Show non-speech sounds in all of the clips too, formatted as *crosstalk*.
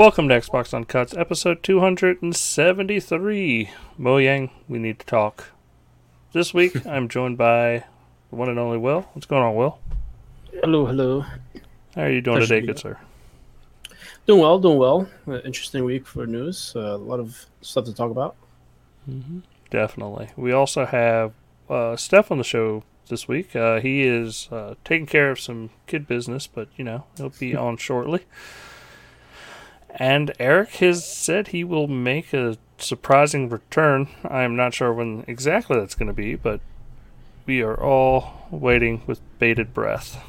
Welcome to Xbox Uncuts, episode 273. Mojang, we need to talk. This week, *laughs* I'm joined by the one and only Will. What's going on, Will? Hello, hello. How are you doing Pleasure today, good sir? Doing well, doing well. Uh, interesting week for news. Uh, a lot of stuff to talk about. Definitely. We also have uh, Steph on the show this week. Uh, he is uh, taking care of some kid business, but, you know, he'll be *laughs* on shortly. And Eric has said he will make a surprising return. I am not sure when exactly that's going to be, but we are all waiting with bated breath.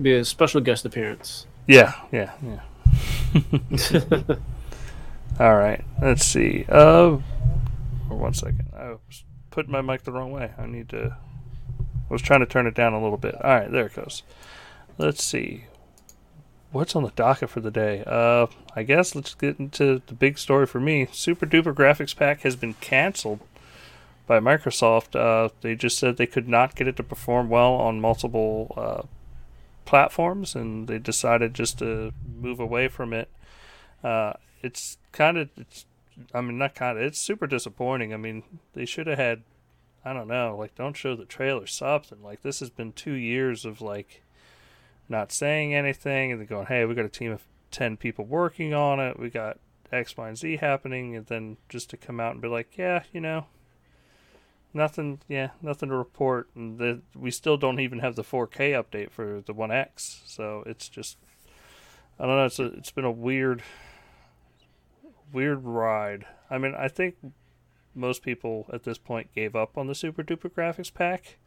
Be a special guest appearance. Yeah, yeah, yeah. *laughs* All right, let's see. Uh, for one second, I was putting my mic the wrong way. I need to. I was trying to turn it down a little bit. All right, there it goes. Let's see. What's on the docket for the day? Uh, I guess let's get into the big story for me. Super Duper Graphics Pack has been canceled by Microsoft. Uh, they just said they could not get it to perform well on multiple uh, platforms, and they decided just to move away from it. Uh, it's kind of, it's, I mean, not kind of, it's super disappointing. I mean, they should have had, I don't know, like, don't show the trailer, something. Like, this has been two years of, like, not saying anything, and then going, hey, we got a team of 10 people working on it, we got X, Y, and Z happening, and then just to come out and be like, yeah, you know, nothing, yeah, nothing to report, and the, we still don't even have the 4K update for the One X, so it's just, I don't know, it's a, it's been a weird, weird ride. I mean, I think most people at this point gave up on the Super Duper Graphics Pack.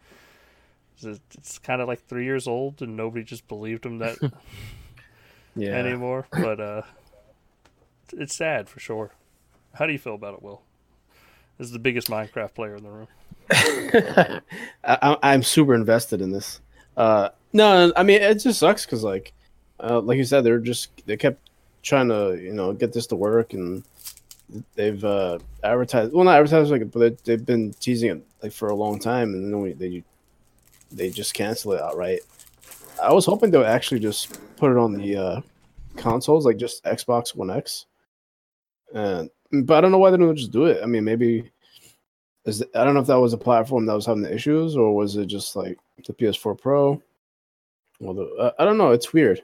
It's, it's kind of like three years old, and nobody just believed them that *laughs* Yeah. anymore. But uh, it's sad for sure. How do you feel about it, Will? This is the biggest Minecraft player in the room. *laughs* I, I- I'm super invested in this. Uh, no, I mean it just sucks because like, uh, like you said, they're just they kept trying to you know get this to work and they've uh, advertised well not advertised like but they, they've been teasing it like for a long time and then we, they they just cancel it outright. I was hoping they would actually just put it on the uh, consoles like just Xbox One X, and but I don't know why they don't just do it. I mean maybe is it, I don't know if that was a platform that was having the issues or was it just like the PS4 Pro. Well, the, uh, I don't know. It's weird.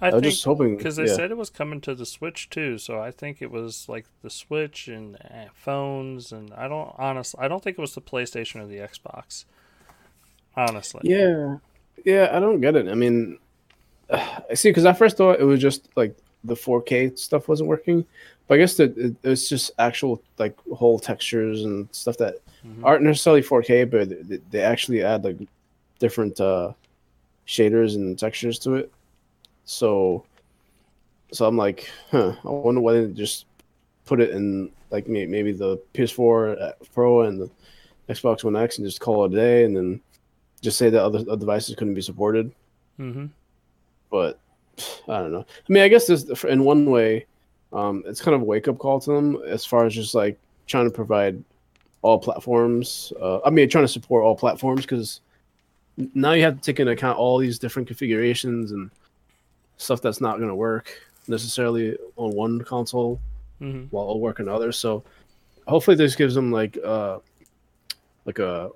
I, I, was think just hoping because they yeah. said it was coming to the Switch too, so I think it was like the Switch and uh, phones, and I don't honestly, I don't think it was the PlayStation or the Xbox. Honestly, Yeah, yeah. I don't get it. I mean, I *sighs* see because I first thought it was just like the 4K stuff wasn't working, but I guess that it, it's just actual like whole textures and stuff that Mhm. aren't necessarily 4K, but they, they actually add like different uh, shaders and textures to it. So, so I'm like, huh. I wonder why they just put it in like maybe the PS4 Pro and the Xbox One X and just call it a day, and then just say that other, devices couldn't be supported. Mhm. But I don't know. I mean, I guess this in one way, um, it's kind of a wake up call to them as far as just like trying to provide all platforms. Uh, I mean, trying to support all platforms because now you have to take into account all these different configurations and stuff that's not going to work necessarily on one console Mhm. while it'll work on others. So hopefully this gives them like uh like a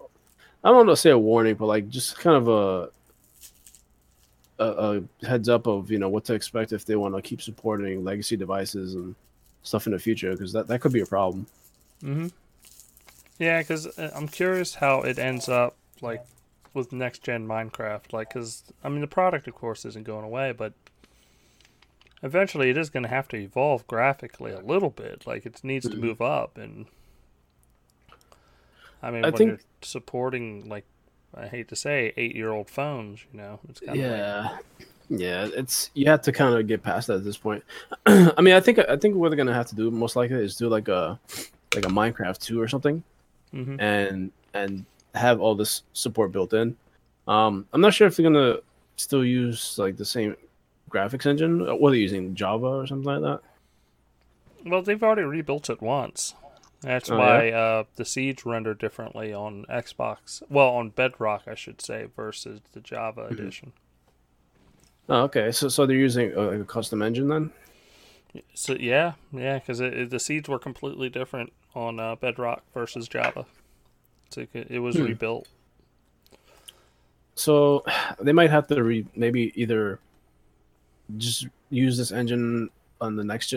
I don't want to say a warning, but like just kind of a a, a heads up of you know what to expect if they want to keep supporting legacy devices and stuff in the future because that, that could be a problem. Mhm. Yeah, because I'm curious how it ends up like with next gen Minecraft. Like, because I mean, the product, of course, isn't going away, but eventually it is going to have to evolve graphically a little bit. Like, it needs to Mhm. move up, and I mean, I when think- you're supporting like I hate to say eight year old phones, you know, it's kind of like, Yeah, yeah, it's you have to kind of get past that at this point. *clears throat* I mean, I think I think what they're gonna have to do most likely is do like a like a Minecraft two or something. Mhm. and and have all this support built in. Um, I'm not sure if they're gonna still use like the same graphics engine. What are they using? Java or something like that? Well, they've already rebuilt it once. That's Oh, why uh, the seeds rendered differently on Xbox. Well, on Bedrock, I should say, versus the Java Mm-hmm. edition. Oh, okay. So so they're using uh, like a custom engine then. So yeah, yeah, because the seeds were completely different on uh, Bedrock versus Java. So it, it was hmm. rebuilt. So they might have to re- maybe either just use this engine on the next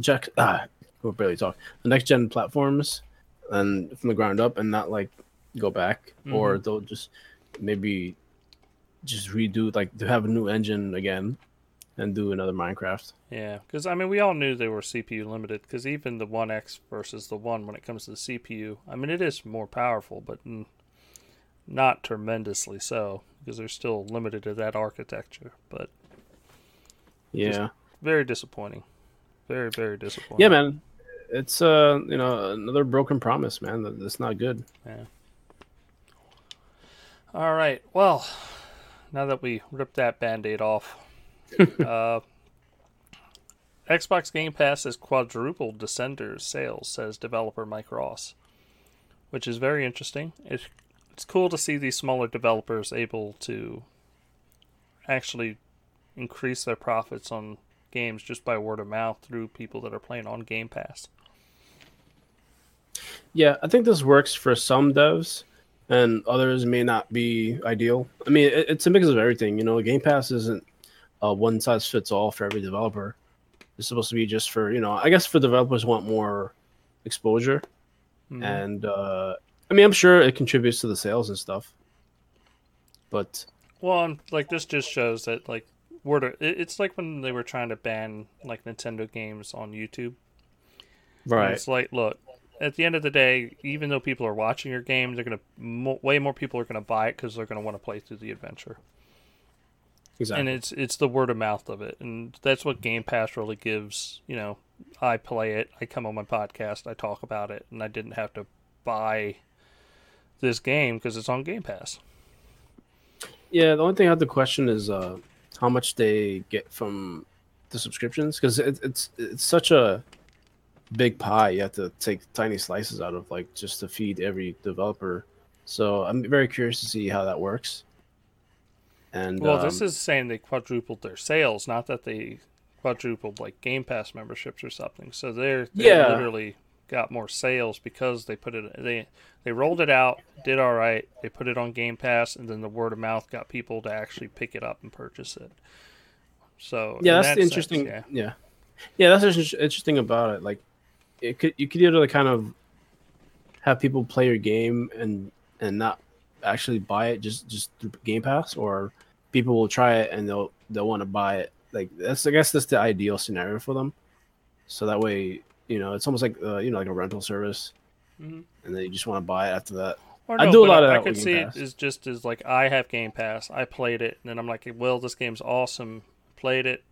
jack, ah, we'll barely talk the next gen platforms and from the ground up and not like go back mm-hmm. or they'll just maybe just redo like to have a new engine again and do another Minecraft. Yeah, because I mean, we all knew they were CPU limited. Because even the One X versus the One, when it comes to the CPU, I mean, it is more powerful, but not tremendously so, because they're still limited to that architecture. But yeah, very disappointing. Very very disappointing. Yeah, man. It's uh you know another broken promise, man. That's not good. Yeah. All right. Well, now that we ripped that band-aid off, *laughs* uh, Xbox Game Pass has quadrupled Descenders sales, says developer Mike Ross, which is very interesting. It's it's cool to see these smaller developers able to actually increase their profits on games just by word of mouth through people that are playing on Game Pass. Yeah, I think this works for some devs, and others may not be ideal. I mean, it, it's a mix of everything. You know, Game Pass isn't a one size fits all for every developer. It's supposed to be just for you know, I guess for developers want more exposure, mm-hmm. and uh, I mean, I'm sure it contributes to the sales and stuff. But well, like this just shows that like word of, it's like when they were trying to ban like Nintendo games on YouTube. Right. And it's like, look, at the end of the day, even though people are watching your game, they're gonna mo- way more people are gonna buy it because they're gonna want to play through the adventure. Exactly. And it's it's the word of mouth of it, and that's what Game Pass really gives. You know, I play it, I come on my podcast, I talk about it, and I didn't have to buy this game because it's on Game Pass. Yeah, the only thing I have to question is uh, how much they get from the subscriptions because it, it's it's such a big pie. You have to take tiny slices out of like just to feed every developer. So I'm very curious to see how that works. And well, um, this is saying they quadrupled their sales, not that they quadrupled like Game Pass memberships or something. So they're they yeah. literally got more sales because they put it they they rolled it out, did all right. They put it on Game Pass, and then the word of mouth got people to actually pick it up and purchase it. So yeah, that's that interesting. Sense, yeah. yeah, yeah, that's interesting about it. Like, it could you could either kind of have people play your game and and not actually buy it just just through Game Pass, or people will try it and they'll they'll want to buy it. Like that's I guess that's the ideal scenario for them. So that way, you know, it's almost like uh, you know like a rental service, mm-hmm. and then you just want to buy it after that. No, I do a lot of that. I could see Pass. it as just as like I have Game Pass. I played it, and then I'm like, well, this game's awesome. Played it,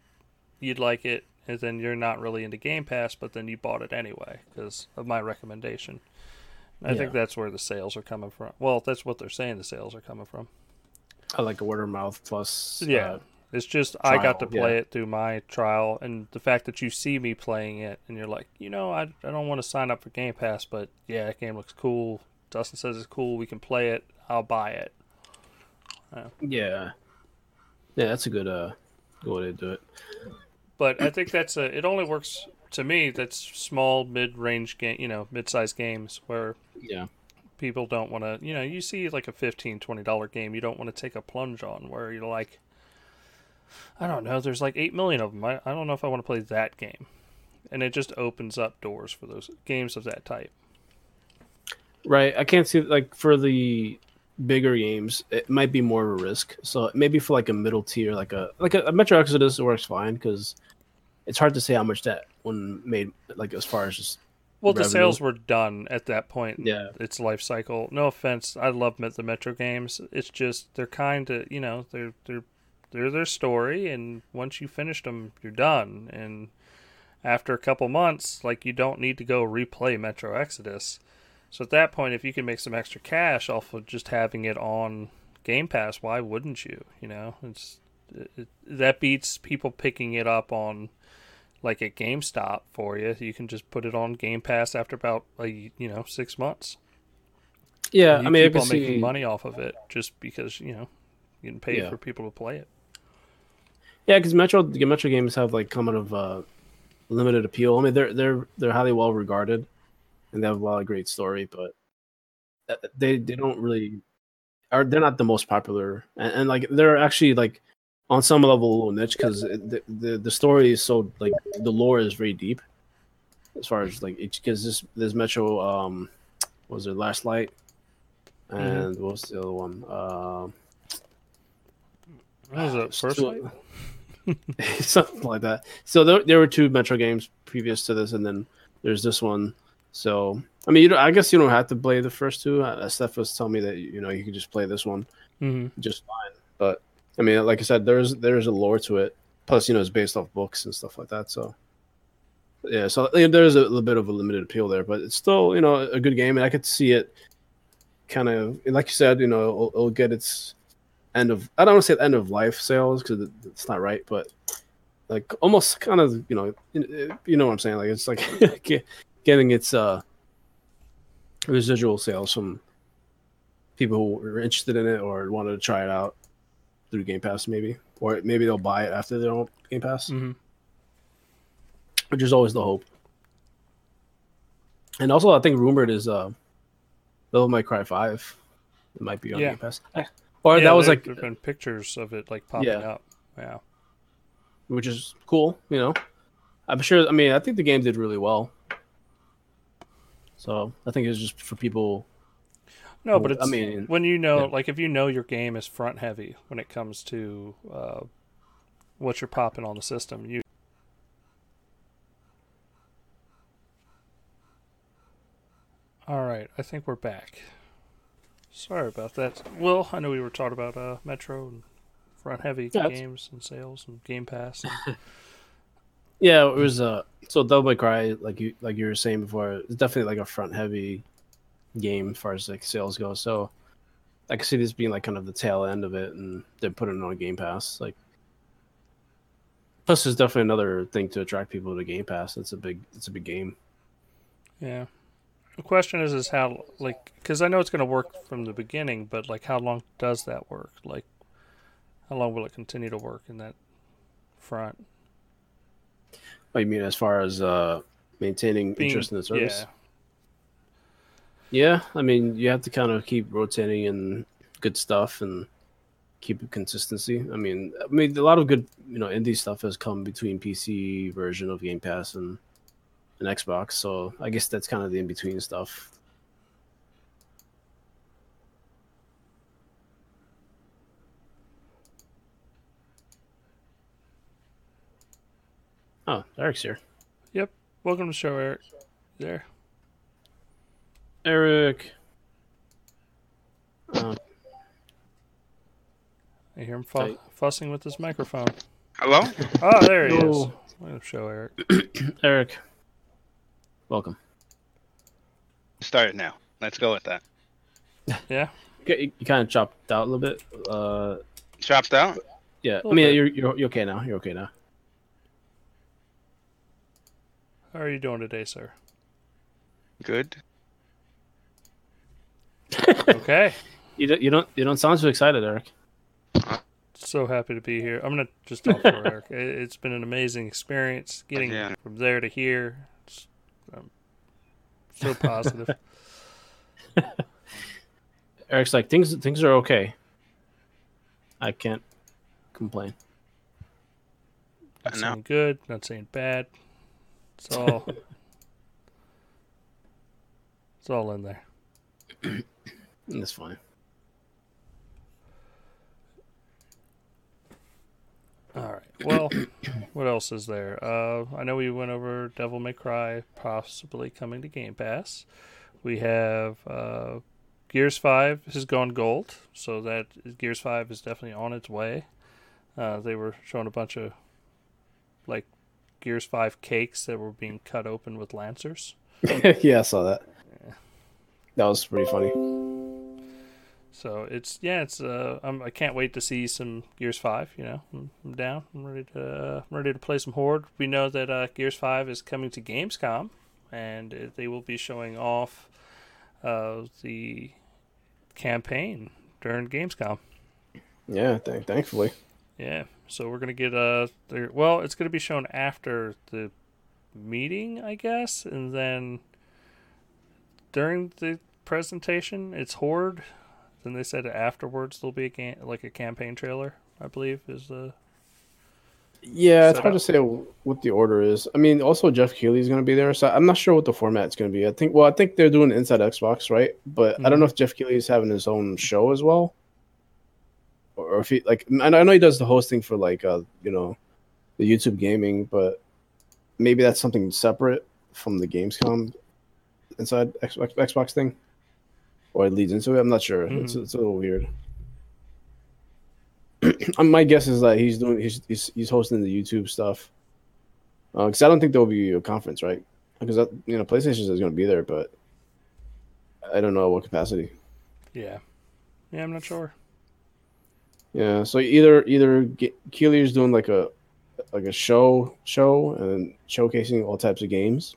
you'd like it, and then you're not really into Game Pass, but then you bought it anyway because of my recommendation. I yeah. think that's where the sales are coming from. Well, that's what they're saying the sales are coming from. I like a word of mouth plus. Yeah, uh, it's just trial. I got to play yeah. it through my trial, and the fact that you see me playing it, and you're like, you know, I, I don't want to sign up for Game Pass, but yeah, that game looks cool. Dustin says it's cool. We can play it. I'll buy it. Yeah. Yeah, yeah that's a good uh good way to do it. But I think that's a. It only works to me. That's small, mid-range game. You know, mid-sized games where yeah people don't want to. You know, you see like a 15 20 dollar game. You don't want to take a plunge on where you're like I don't know. There's like eight million of them. I, I don't know if I want to play that game, and it just opens up doors for those games of that type. Right. I can't see like for the bigger games, it might be more of a risk. So maybe for like a middle tier, like a like a, a Metro Exodus works fine because it's hard to say how much that one made. Like as far as just well, revenue. the sales were done at that point. Yeah, its life cycle. No offense, I love the Metro games. It's just they're kind of you know they're they're they're their story, and once you finish them, you're done. And after a couple months, like you don't need to go replay Metro Exodus. So at that point, if you can make some extra cash off of just having it on Game Pass, why wouldn't you? You know, it's it, it, that beats people picking it up on like at GameStop for you. You can just put it on Game Pass after about a, you know six months. Yeah, I mean, on see... making money off of it just because you know getting paid yeah. for people to play it. Yeah, because Metro Metro games have like come out of uh, limited appeal. I mean, they're they're they're highly well regarded, and they have a lot of great story, but uh, they they don't really are they're not the most popular, and, and like they're actually like on some level a little niche because the, the the story is so like the lore is very deep as far as like because this this Metro um was it Last Light Mm-hmm. and what was the other one um What was it? *sighs* First Light? *laughs* something like that. So there, there were two Metro games previous to this, and then there's this one. So I mean, you don't, I guess you don't have to play the first two. Uh, Steph was telling me that you know you could just play this one hmm just fine. But I mean, like I said, there's there's a lore to it. Plus, you know, it's based off books and stuff like that. So yeah, so yeah, there's a little bit of a limited appeal there, but it's still you know a good game, and I could see it kind of like you said, you know, it'll, it'll get its end of I don't want to say end of life sales because it's not right, but like almost kind of you know you know what I'm saying like it's like *laughs* getting its uh residual sales from people who are interested in it or wanted to try it out through Game Pass maybe or maybe they'll buy it after they don't Game Pass hmm which is always the hope and also I think rumored is uh Devil May Cry 5 it might be on Yeah. Game Pass or that was like there've been pictures of it like popping Yeah. up. Yeah. which is cool. You know, I'm sure. I mean, I think the game did really well. So I think it's just for people. No, but Well, I mean, when you know, yeah. like, if you know your game is front heavy when it comes to uh, what you're popping on the system, you. All right, I think we're back. Sorry about that. Well, I know we were talking about uh, Metro and front heavy Yeah, it's- games and sales and Game Pass. And, *laughs* Yeah, it was. Uh, so May Cry, like you like you were saying before, it's definitely like a front heavy game as far as like sales go. So I can see this being like kind of the tail end of it, and they're putting it on Game Pass. Like, plus there's definitely another thing to attract people to Game Pass. It's a big, it's a big game. yeah. The question is, is how like because I know it's going to work from the beginning, but like how long does that work? Like, how long will it continue to work in that front? Oh, you mean as far as uh maintaining Being- interest in the service? Yeah. Yeah, I mean, you have to kind of keep rotating in good stuff and keep consistency. I mean, I mean, a lot of good, you know, indie stuff has come between PC version of Game Pass and an Xbox. So I guess that's kind of the in between stuff. Oh, Eric's here. Yep. Welcome to the show, Eric. There. Eric. Uh, I hear him fu- Hey. fussing with his microphone. Hello? Oh, there he is. Hello. Welcome to the show, Eric. *clears throat* Eric. Welcome. Start it now. Let's go with that. Yeah. You, you kind of chopped out a little bit. Uh, Chopped out? yeah. I mean, bit. you're, you're you're okay now. You're okay now. How are you doing today, sir? Good. Okay. *laughs* You don't you don't you don't sound too excited, Eric. so happy to be here. I'm gonna just talk for Eric. *laughs* It- It's been an amazing experience getting Yeah. from there to here. It's, um, so positive. *laughs* Eric's like things things are okay. I can't complain. Not I saying good, not saying bad. It's all. *laughs* it's all in there. *clears throat* That's fine. All right. Well, *clears throat* what else is there? Uh, I know we went over Devil May Cry possibly coming to Game Pass. We have uh, Gears Five has gone gold, so that Gears Five is definitely on its way. Uh, they were showing a bunch of like Gears Five cakes that were being cut open with lancers. *laughs* yeah, I saw that. That was pretty funny. So it's yeah, it's uh, I'm, I can't wait to see some Gears Five. You know, I'm, I'm down. I'm ready to uh, I'm ready to play some Horde. We know that uh, Gears Five is coming to Gamescom, and they will be showing off uh, the campaign during Gamescom. Yeah, th- thankfully. Yeah, so we're gonna get uh, there, well, it's gonna be shown after the meeting, I guess, and then during the presentation, it's Horde. Then they said afterwards there'll be a cam- like a campaign trailer. I believe is the Yeah, it's hard to say what the order is. I mean, also Geoff Keighley's going to be there, so I'm not sure what the format's going to be. I think, well, I think they're doing Inside Xbox, right? But I don't Mhm. know if Geoff Keighley's having his own show as well, or, if he like. I know I know he does the hosting for like, uh, you know, the YouTube gaming, but maybe that's something separate from the Gamescom Inside Xbox, Xbox thing, or it leads into it. I'm not sure. It's, it's a little weird. *clears throat* Um, My guess is that he's doing he's he's, he's hosting the YouTube stuff. Because I don't think there will be a conference, right? Because that, you know PlayStation is going to be there, but I don't know what capacity. yeah, yeah. I'm not sure. Yeah, so either either Keighley's doing like a like a show show and showcasing all types of games,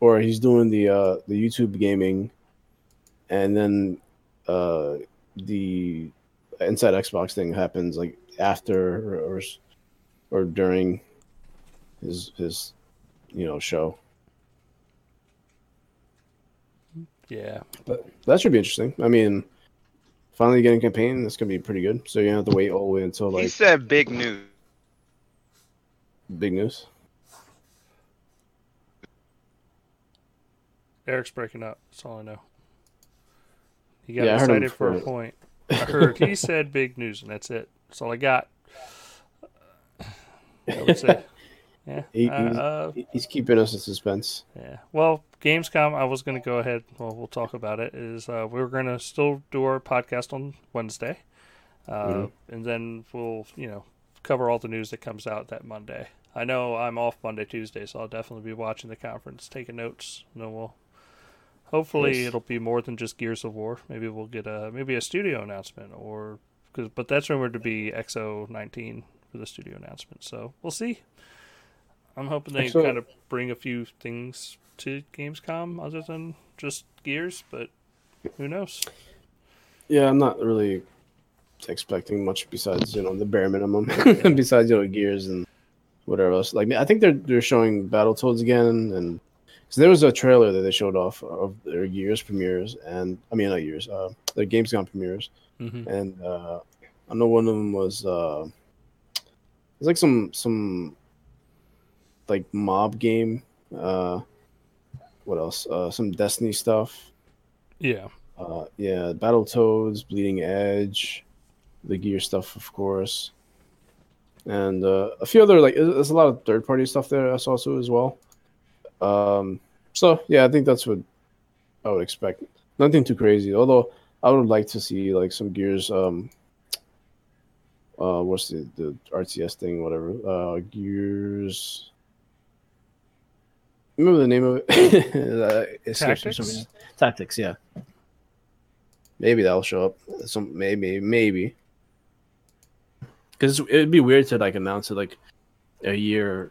or he's doing the uh the YouTube gaming, and then uh the inside Xbox thing happens like after or or, or during his his you know show. Yeah, But that should be interesting. I mean, finally getting campaign that's gonna be pretty good. So you don't have to wait all the way until like. he said big news. big news. Eric's breaking up. That's all I know. He got Yeah, I heard him excited for a before. point. I heard he said big news, and that's it. That's all I got. I would say. Yeah. He- uh, uh, He's keeping us in suspense. Yeah. Well, Gamescom, I was going to go ahead. Well, we'll talk about it. Is uh, we're going to still do our podcast on Wednesday, uh, Mhm. and then we'll you know cover all the news that comes out that Monday. I know I'm off Monday, Tuesday, so I'll definitely be watching the conference, taking notes, and then we'll. Hopefully, it'll be more than just Gears of War. Maybe we'll get a maybe a studio announcement, or because but that's rumored to be X019 for the studio announcement. So we'll see. I'm hoping they Excellent. kind of bring a few things to Gamescom other than just Gears, but who knows? Yeah, I'm not really expecting much besides you know the bare minimum. *laughs* besides you know Gears and whatever else. Like I think they're they're showing Battletoads again, and so there was a trailer that they showed off of their Gears premieres, and I mean not Gears, uh, their Gamescom premieres, hmm and uh, I know one of them was uh, it's like some some like mob game. Uh, what else? Uh, some Destiny stuff. Yeah, Uh, yeah, Battletoads, Bleeding Edge, the Gear stuff, of course, and uh, a few other like there's there's a lot of third party stuff there I saw too as well. Um, so yeah, I think that's what I would expect. Nothing too crazy, although I would like to see like some Gears. Um, uh, what's the the RTS thing? Whatever. Uh, Gears. Remember the name of it? Uh, *laughs* it escapes me for some Tactics? Tactics, yeah. Maybe that'll show up. Some maybe maybe. Because it'd be weird to like announce it like a year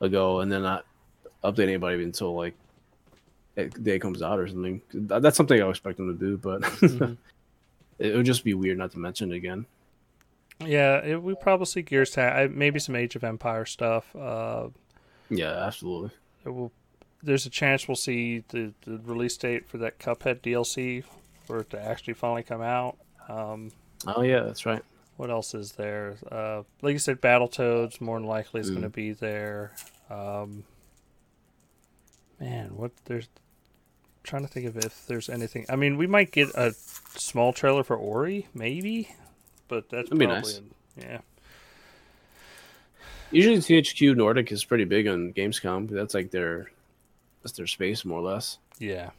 ago and then not update anybody until like the day comes out or something. That- That's something I expect them to do, but *laughs* Mhm. it would just be weird not to mention it again. yeah. It, we probably see Gears, ta- I- maybe some Age of Empire stuff. Uh, Yeah, absolutely. it will. There's a chance we'll see the, the release date for that Cuphead DLC for it to actually finally come out. Um, Oh yeah, that's right. what else is there? Uh, like you said, Battletoads more than likely is going to Mm. be there. Um, man, what there's trying to think of if there's anything. I mean, we might get a small trailer for Ori, maybe, but that's That'd be probably nice. yeah. Usually THQ Nordic is pretty big on Gamescom. That's like their that's their space more or less. Yeah,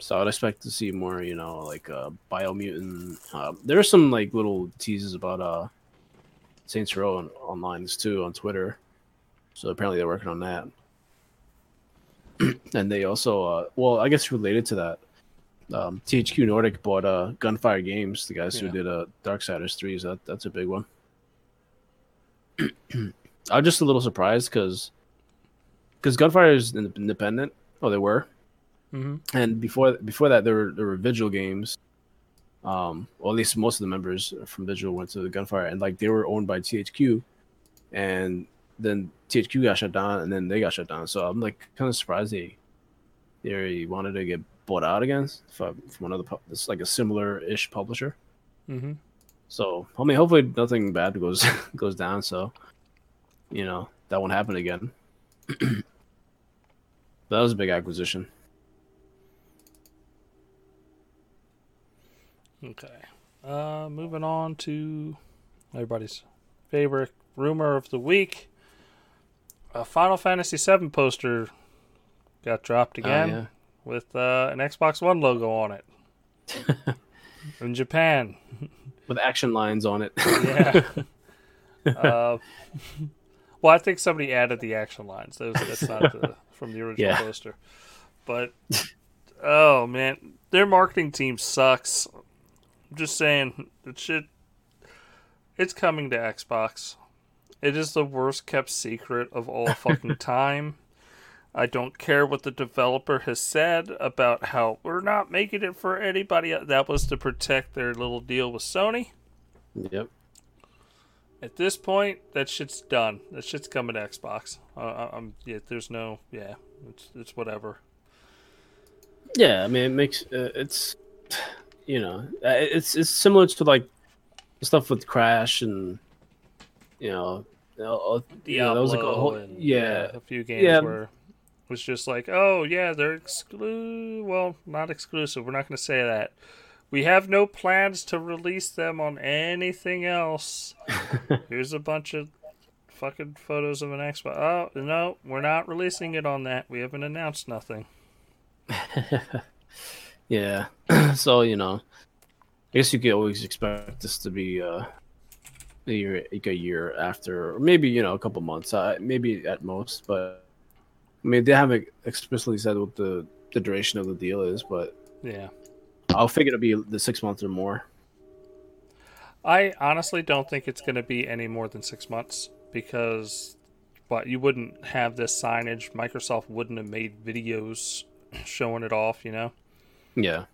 So I'd expect to see more, you know, like uh, Biomutant. Uh, there are some like little teases about uh, Saints Row on, online too on Twitter. So apparently they're working on that. *clears throat* and they also, uh, well, I guess related to that, um, THQ Nordic bought uh, Gunfire Games, the guys Yeah. who did uh, Darksiders 3. So that, that's a big one. *clears throat* I'm just a little surprised because because Gunfire is independent. Oh, they were hmm and before before that there were there were vigil games um or at least most of the members from vigil went to the gunfire and like they were owned by thq and then THQ got shut down, and then they got shut down. So I'm like kind of surprised they they wanted to get bought out again from, from another. It's like a similar ish publisher. Mm-hmm. So I mean, hopefully nothing bad goes *laughs* goes down. So you know that won't happen again. *clears throat* that was a big acquisition. Okay. Uh, moving on to everybody's favorite rumor of the week. A Final Fantasy VII poster got dropped Oh, again yeah. with uh, an Xbox One logo on it *laughs* in Japan. with action lines on it. Yeah. *laughs* uh, well, I think somebody added the action lines. Those that's not the, *laughs* from the original Yeah. poster. But oh man, their marketing team sucks. I'm just saying, it should. It's coming to Xbox. It is the worst kept secret of all *laughs* fucking time. I don't care what the developer has said about how we're not making it for anybody. That was to protect their little deal with Sony. yep. At this point, that shit's done. That shit's coming to Xbox. Uh, I'm yeah. There's no yeah. It's it's whatever. Yeah, I mean, it makes uh, it's you know uh, it's it's similar to like stuff with Crash and you know, uh, you know, Diablo that was like a whole and yeah a few games Yeah. where it was just like oh yeah they're exclu well not exclusive. We're not going to say that. We have no plans to release them on anything else. *laughs* Here's a bunch of fucking photos of an Xbox. Oh no, we're not releasing it on that. We haven't announced nothing. *laughs* yeah. *clears throat* so you know, I guess you could always expect this to be uh, a year, like a year after, or maybe you know a couple months, uh, maybe at most. But I mean, they haven't explicitly said what the the duration of the deal is, but Yeah. I'll figure it'll be the six months or more. I honestly don't think it's going to be any more than six months because, but you wouldn't have this signage. Microsoft wouldn't have made videos showing it off. You know, Yeah.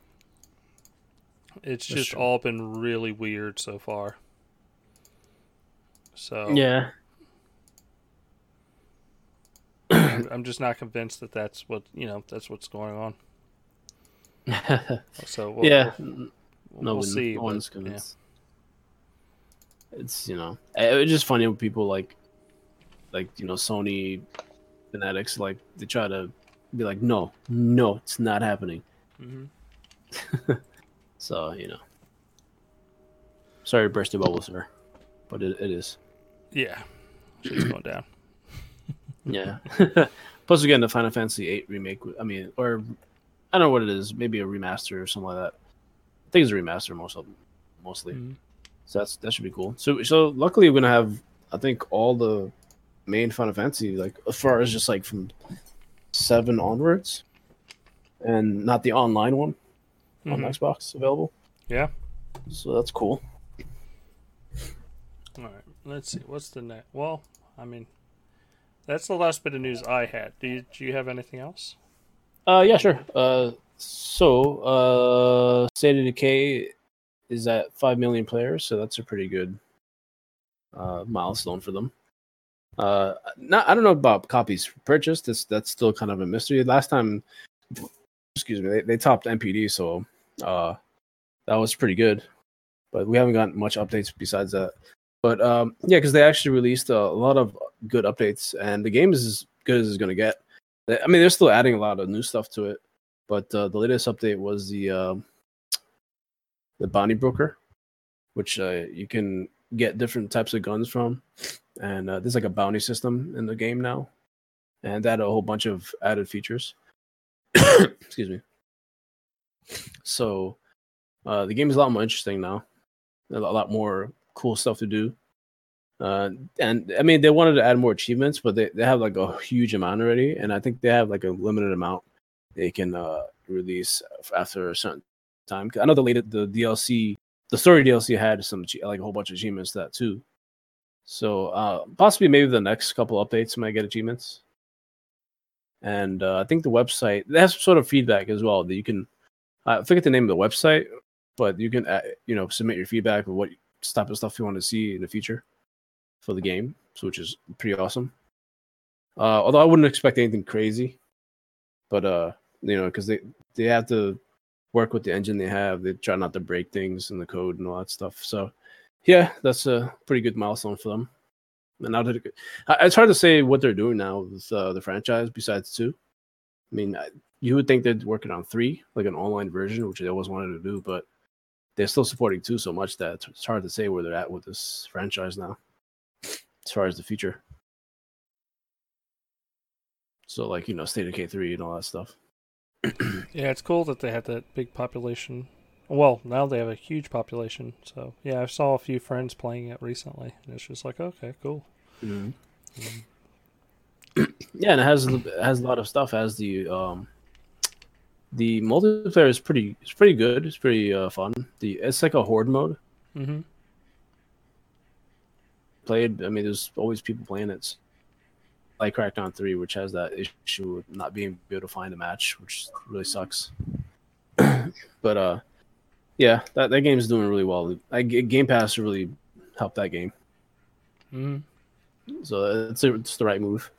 it's That's just true. all been really weird so far. So Yeah. I'm, I'm just not convinced that that's what you know. That's what's going on. *laughs* So we'll, yeah. we'll, no we'll one, see. no one's yeah. convinced. It's you know, it- it's just funny when people like, like you know, Sony fanatics like they try to be like, no, no, it's not happening. Mm-hmm. *laughs* So you know, sorry to burst your bubble, sir, but it, it is. Yeah, shit's going down. *laughs* Yeah. Plus, getting the Final Fantasy VIII remake. I mean, or I don't know what it is. Maybe a remaster or something like that. I think it's a remaster most of, mostly. Mhm. So that's that should be cool. So so luckily we're gonna have I think all the main Final Fantasy like as far as just like from seven onwards, and not the online one on Mhm. Xbox available. Yeah. So that's cool. All right, let's see. What's the next? Well, I mean, that's the last bit of news I had. Do you, do you have anything else? Uh, yeah, sure. Uh, so uh, State of Decay is at five million players, so that's a pretty good uh milestone for them. Uh, not I don't know about copies purchased. That's that's still kind of a mystery. Last time, excuse me, they, they topped NPD, so uh, that was pretty good. But we haven't gotten much updates besides that. But um, yeah, because they actually released a lot of good updates, and the game is as good as it's gonna get. I mean, they're still adding a lot of new stuff to it, but uh, the latest update was the uh, the bounty broker, which uh, you can get different types of guns from, and uh, there's like a bounty system in the game now, and that a whole bunch of added features. *coughs* Excuse me. So, uh, the game is a lot more interesting now. A lot a lot more cool stuff to do. Uh, and I mean, they wanted to add more achievements, but they, they have like a huge amount already, and I think they have like a limited amount they can uh, release after a certain time. I know the latest the DLC, the story DLC had some like a whole bunch of achievements that too. So uh, possibly maybe the next couple updates might get achievements. And uh, I think the website they have some sort of feedback as well that you can. I forget the name of the website, but you can uh, you know submit your feedback of what type of stuff you want to see in the future for the game, so which is pretty awesome. Uh, although I wouldn't expect anything crazy, but uh, you know, because they they have to work with the engine they have. They try not to break things in the code and all that stuff. So, yeah, that's a pretty good milestone for them. And now that it's hard to say what they're doing now with uh, the franchise besides two. I mean, you would think they're working on three, like an online version, which they always wanted to do, but they're still supporting two so much that it's hard to say where they're at with this franchise now, as far as the future. So, like you know, State of Decay three and all that stuff. *clears throat* yeah, it's cool that they had that big population. Well, now they have a huge population. So yeah, I saw a few friends playing it recently, and it's just like, okay, cool. Mm-hmm. Mm-hmm. *clears throat* yeah, and it has it has a lot of stuff. As the um, the multiplayer is pretty it's pretty good. It's pretty uh, fun. The it's like a horde mode. Mm-hmm. Played. I mean, there's always people playing it. Like Crackdown Three, which has that issue with not being able to find a match, which really sucks. *clears throat* but uh, yeah, that that game is doing really well. I, game Pass really helped that game. Mm-hmm. So it's, it's the right move.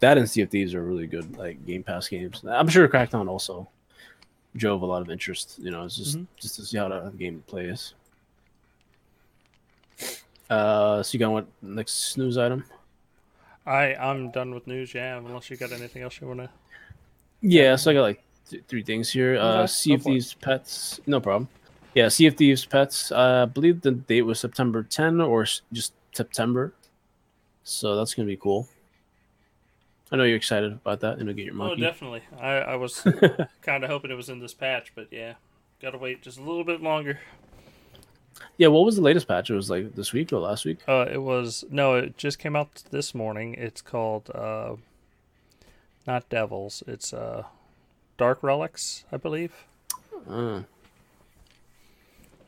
That and Sea of Thieves are really good, like Game Pass games. I'm sure Crackdown also drove a lot of interest. You know, it's just mm-hmm. just to see how the game plays. Uh, so you got what next news item? I I'm done with news. Yeah, unless you got anything else you want to. Yeah, so I got like th- three things here. Uh, okay, Sea of Thieves pets, no problem. Yeah, Sea of Thieves pets. Uh, I believe the date was September 10 or just September. So that's gonna be cool. I know you're excited about that, and to get your oh, monkey. Oh, definitely. I, I was *laughs* kind of hoping it was in this patch, but yeah, gotta wait just a little bit longer. Yeah, what was the latest patch? It was like this week or last week? Uh, it was no, it just came out this morning. It's called uh, not Devils. It's uh, Dark Relics, I believe. Uh.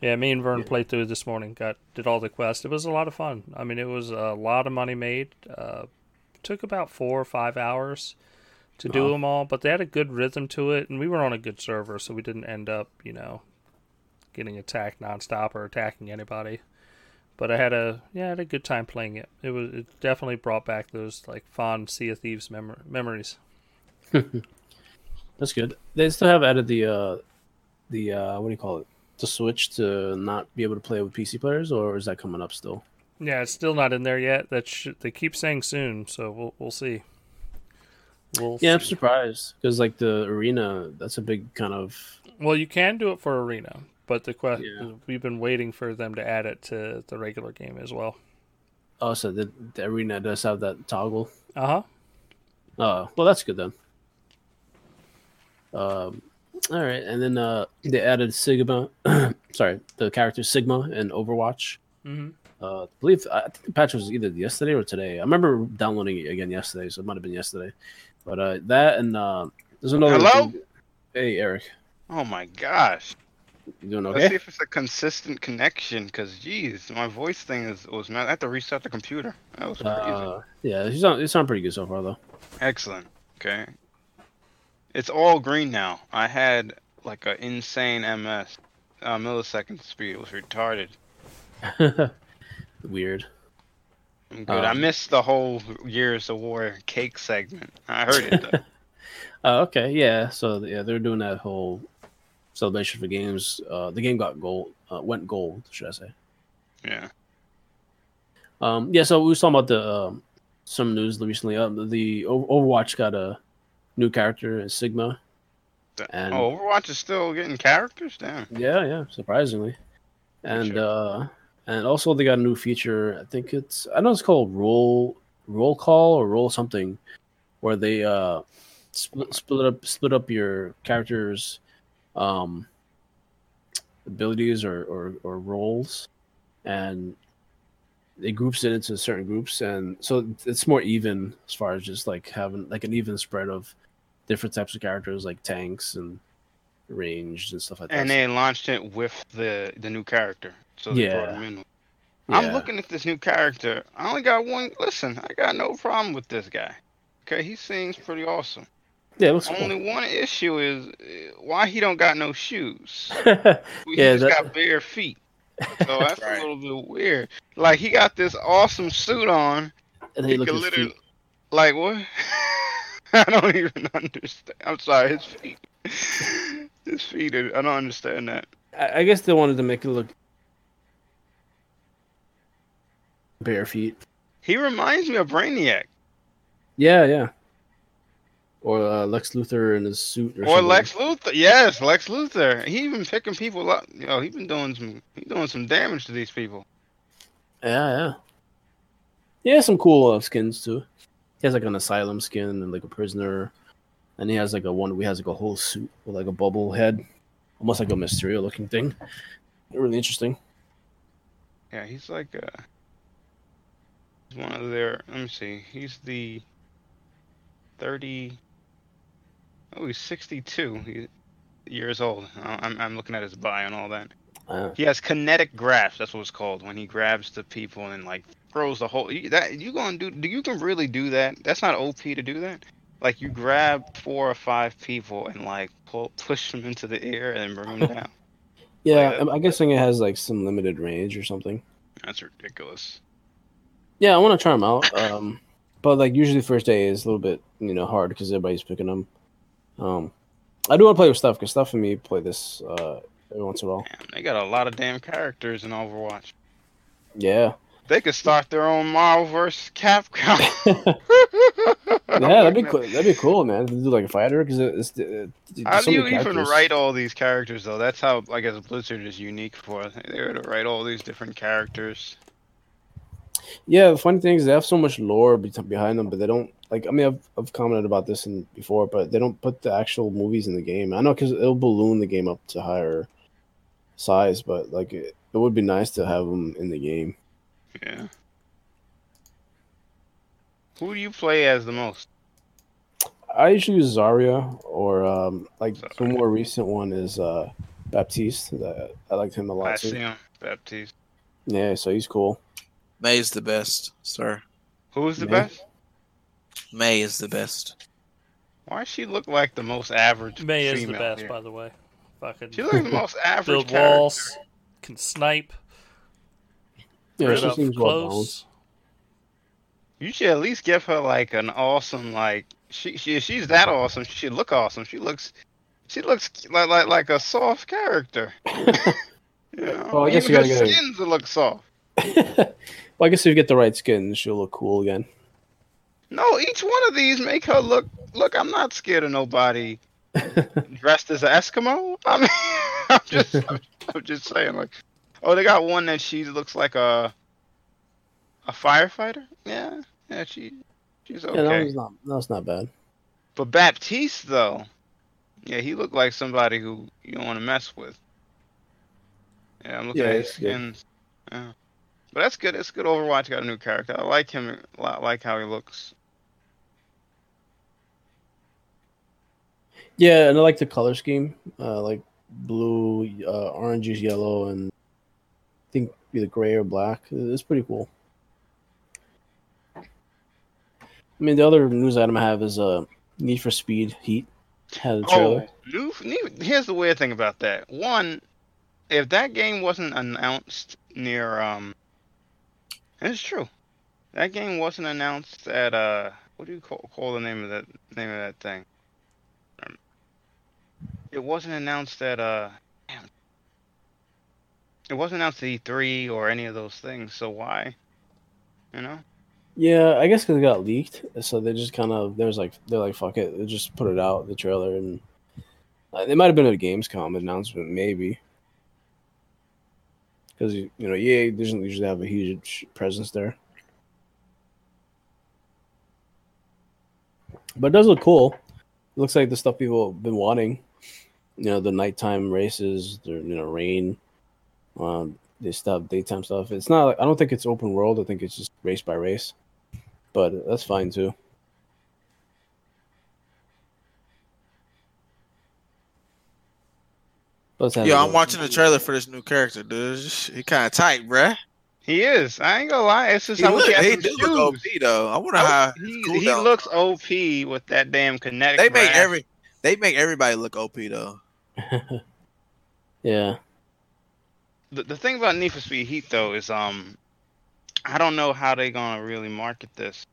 Yeah, me and Vern yeah. played through this morning. Got did all the quests. It was a lot of fun. I mean, it was a lot of money made. Uh, took about four or five hours to do them all, but they had a good rhythm to it, and we were on a good server, so we didn't end up, you know, getting attacked nonstop or attacking anybody. But I had a yeah, I had a good time playing it. It was it definitely brought back those like fond Sea of Thieves mem- memories. *laughs* That's good. They still have added the uh the uh what do you call it? The switch to not be able to play with PC players, or is that coming up still? Yeah, it's still not in there yet. That sh- they keep saying soon, so we'll we'll see. We'll yeah, see. I'm surprised because like the arena, that's a big kind of. Well, you can do it for arena, but the question yeah. we've been waiting for them to add it to the regular game as well. Oh, so the, the arena does have that toggle. Uh huh. Oh, well, that's good then. Um, all right, and then uh, they added Sigma. *clears throat* sorry, the character Sigma in Overwatch. Mm-hmm. Uh, I believe I think the patch was either yesterday or today. I remember downloading it again yesterday, so it might have been yesterday. But uh, that and uh, there's another. Hello. Thing. Hey, Eric. Oh my gosh. You doing okay? Let's see if it's a consistent connection. Because geez, my voice thing is was mad. I had to restart the computer. That was crazy. Uh, yeah, it's sound it sound pretty good so far though. Excellent. Okay. It's all green now. I had like an insane MS. Uh, millisecond speed. It was retarded. *laughs* Weird. I'm good. Um, I missed the whole Gears of War cake segment. I heard it though. uh, *laughs* okay, yeah. So yeah, they're doing that whole celebration for games. Uh, the game got gold. Uh, went gold, should I say? Yeah. Um. Yeah. So we were talking about the um, some news recently. Um, the Overwatch got a new character, Sigma. And, oh, Overwatch is still getting characters. Damn. Yeah, yeah. Surprisingly, and sure. uh, and also they got a new feature. I think it's I know it's called roll roll call or roll something, where they uh split, split up split up your characters' um abilities or, or or roles, and it groups it into certain groups, and so it's more even as far as just like having like an even spread of different types of characters like tanks and ranged and stuff like that. And they launched it with the the new character. So they yeah. brought him in. Yeah. I'm looking at this new character. I only got one. Listen, I got no problem with this guy. Okay, he seems pretty awesome. Yeah, only cool. one issue is uh, why he don't got no shoes. *laughs* yeah, he just that, got bare feet. So *laughs* that's right. a little bit weird. Like he got this awesome suit on. And he, he could literally, like what? *laughs* I don't even understand. I'm sorry, his feet. his feet. Are, I don't understand that. I, I guess they wanted to make it look bare feet. He reminds me of Brainiac. Yeah, yeah. Or uh, Lex Luthor in his suit, or, or Lex Luthor. Yes, Lex Luthor. He even picking people up. Know, he been doing some. He doing some damage to these people. Yeah, yeah. Yeah, some cool uh, skins too. He has like an asylum skin and like a prisoner, and he has like a one. We has like a whole suit with like a bubble head, almost like a Mysterio looking thing. Really interesting. Yeah, he's like uh he's one of their. Let me see. He's the thirty. Oh, he's sixty-two years old. I'm I'm looking at his bio and all that. Uh, he has kinetic grasp. That's what it's called when he grabs the people and like throws the whole. You, that you gonna do? Do you can really do that? That's not OP to do that. Like you grab four or five people and like pull push them into the air and bring them *laughs* down. yeah, like, I'm guessing it has like some limited range or something. That's ridiculous. Yeah, I want to try them out. Um, but like usually, the first day is a little bit you know hard because everybody's picking them. Um, I do want to play with stuff because stuff and me play this uh, every once in a while. Man, they got a lot of damn characters in Overwatch. Yeah. They could start their own Marvel vs. Capcom. *laughs* *laughs* yeah, that'd be cool. That'd be cool, man. To do like a fighter because it's. it's how do you even write all these characters though? That's how I guess Blizzard is unique for. They were to write all these different characters. Yeah, the funny thing is they have so much lore behind them, but they don't like. I mean, I've I've commented about this in before, but they don't put the actual movies in the game. I know because it'll balloon the game up to higher size, but like it, it would be nice to have them in the game. Yeah. Who do you play as the most? I usually use Zarya, or um, like Zarya. the more recent one is uh, Baptiste. I liked him a lot. I see him, Baptiste. Yeah, so he's cool. Mei is the best, sir. Who is the Mei? best? Mei is the best. Why does she look like the most average? Mei is the best, here? by the way. Fucking she looks like the most *laughs* average. Build character. walls, can snipe. Yeah, she seems well. You should at least give her like an awesome like she she she's that awesome. She should look awesome. She looks she looks like like like a soft character. *laughs* you know? Well, I guess Even you gotta get skins her... look soft. *laughs* well, I guess if you get the right skins, she'll look cool again. No, each one of these make her look. Look, I'm not scared of nobody *laughs* dressed as an Eskimo. I mean, *laughs* I'm just, I'm, *laughs* I'm just saying, like, Oh, they got one that she looks like a a firefighter. Yeah, yeah, she she's okay. Yeah, that was not that's not bad. But Baptiste though, yeah, he looked like somebody who you don't want to mess with. Yeah, I'm looking yeah, at his skins. Yeah. But that's good. It's good. Overwatch got a new character. I like him a lot. like how he looks. Yeah, and I like the color scheme. Uh, like blue, uh, orange is yellow, and I think either gray or black. It's pretty cool. I mean, the other news item I have is uh, Need for Speed Heat had a trailer. Oh, here's the weird thing about that. One, if that game wasn't announced near, um, it's true. That game wasn't announced at uh, what do you call call the name of that name of that thing? It wasn't announced at uh, damn, it wasn't announced at E3 or any of those things, so why? You know? Yeah, I guess because it got leaked, so they just kind of there's like they're like fuck it, they just put it out the trailer and uh, it might have been a Gamescom announcement maybe because you know EA doesn't usually have a huge presence there, but it does look cool. It looks like the stuff people have been wanting. You know, the nighttime races, the you know rain um, this stuff, daytime stuff. It's not. Like, I don't think it's open world. I think it's just race by race, but that's fine too. Yo, I'm watching the trailer for this new character, dude. He kind of tight, bruh. He is. I ain't gonna lie. It's just he, look, he do look OP though. I wonder how he, cool he looks OP with that damn kinetic. They make every they make everybody look OP though. *laughs* yeah. the, the thing about Need for Speed Heat though is um, I don't know how they're gonna really market this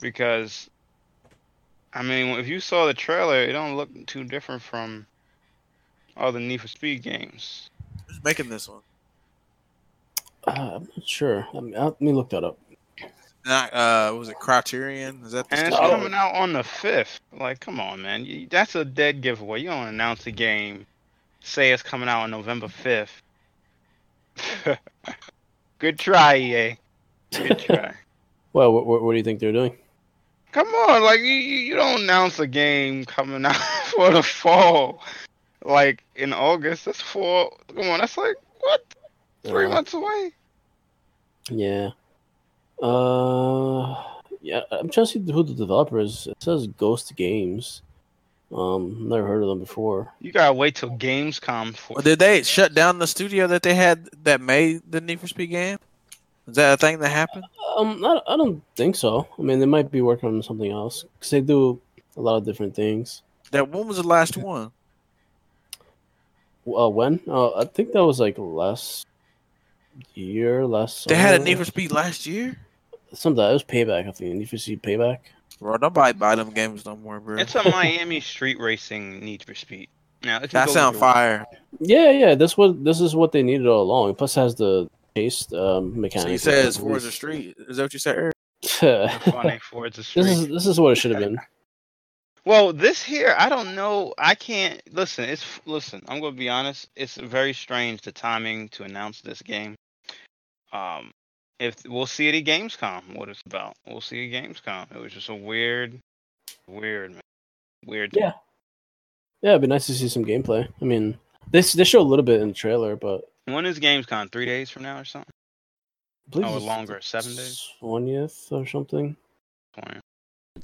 because, I mean, if you saw the trailer, it don't look too different from all the Need for Speed games. Who's making this one? Uh, I'm not sure. I mean, uh, let me look that up. Not, uh, was it Criterion? Is that the And it's studio? coming out on the fifth. Like, come on, man, you, that's a dead giveaway. You don't announce a game, say it's coming out on November fifth. *laughs* Good try, EA. Good *laughs* try. Well, what, what, what do you think they're doing? Come on, like you, you you don't announce a game coming *laughs* out for the fall, like in August. That's four. Come on, that's like what three Uh, months away. Yeah. Uh, yeah. I'm trying to see who the developer is. It says Ghost Games. Um, never heard of them before. You gotta wait till Gamescom for. Well, did they shut down the studio that they had that made the Need for Speed game? Is that a thing that happened? Um, I, I don't think so. I mean, they might be working on something else because they do a lot of different things. That when was the last *laughs* one? Uh, when? Uh, I think that was like last year, last. They had a summer. Need for Speed last year. Something. It was Payback. I think. Need for Speed Payback. Bro, nobody buy them games no more, bro. It's a *laughs* Miami street racing Need for Speed. Now it that go sound either way. fire. Yeah, yeah. This was this is what they needed all along. Plus, has the taste um, mechanic. So you said it's Forza Street. Is that what you said? Eric? *laughs* Funny Forza this Street. is this is what it should have been. *laughs* Well, this here, I don't know. I can't listen. It's listen. I'm gonna be honest. It's very strange the timing to announce this game. Um, if we'll see it at Gamescom, what it's about. We'll see at Gamescom. It was just a weird, weird, man. weird. Yeah. Yeah, it'd be nice to see some gameplay. I mean, this they show a little bit in the trailer, but When is Gamescom? Three days from now or something? I believe Oh, longer, seven days? twentieth or something. Twenty.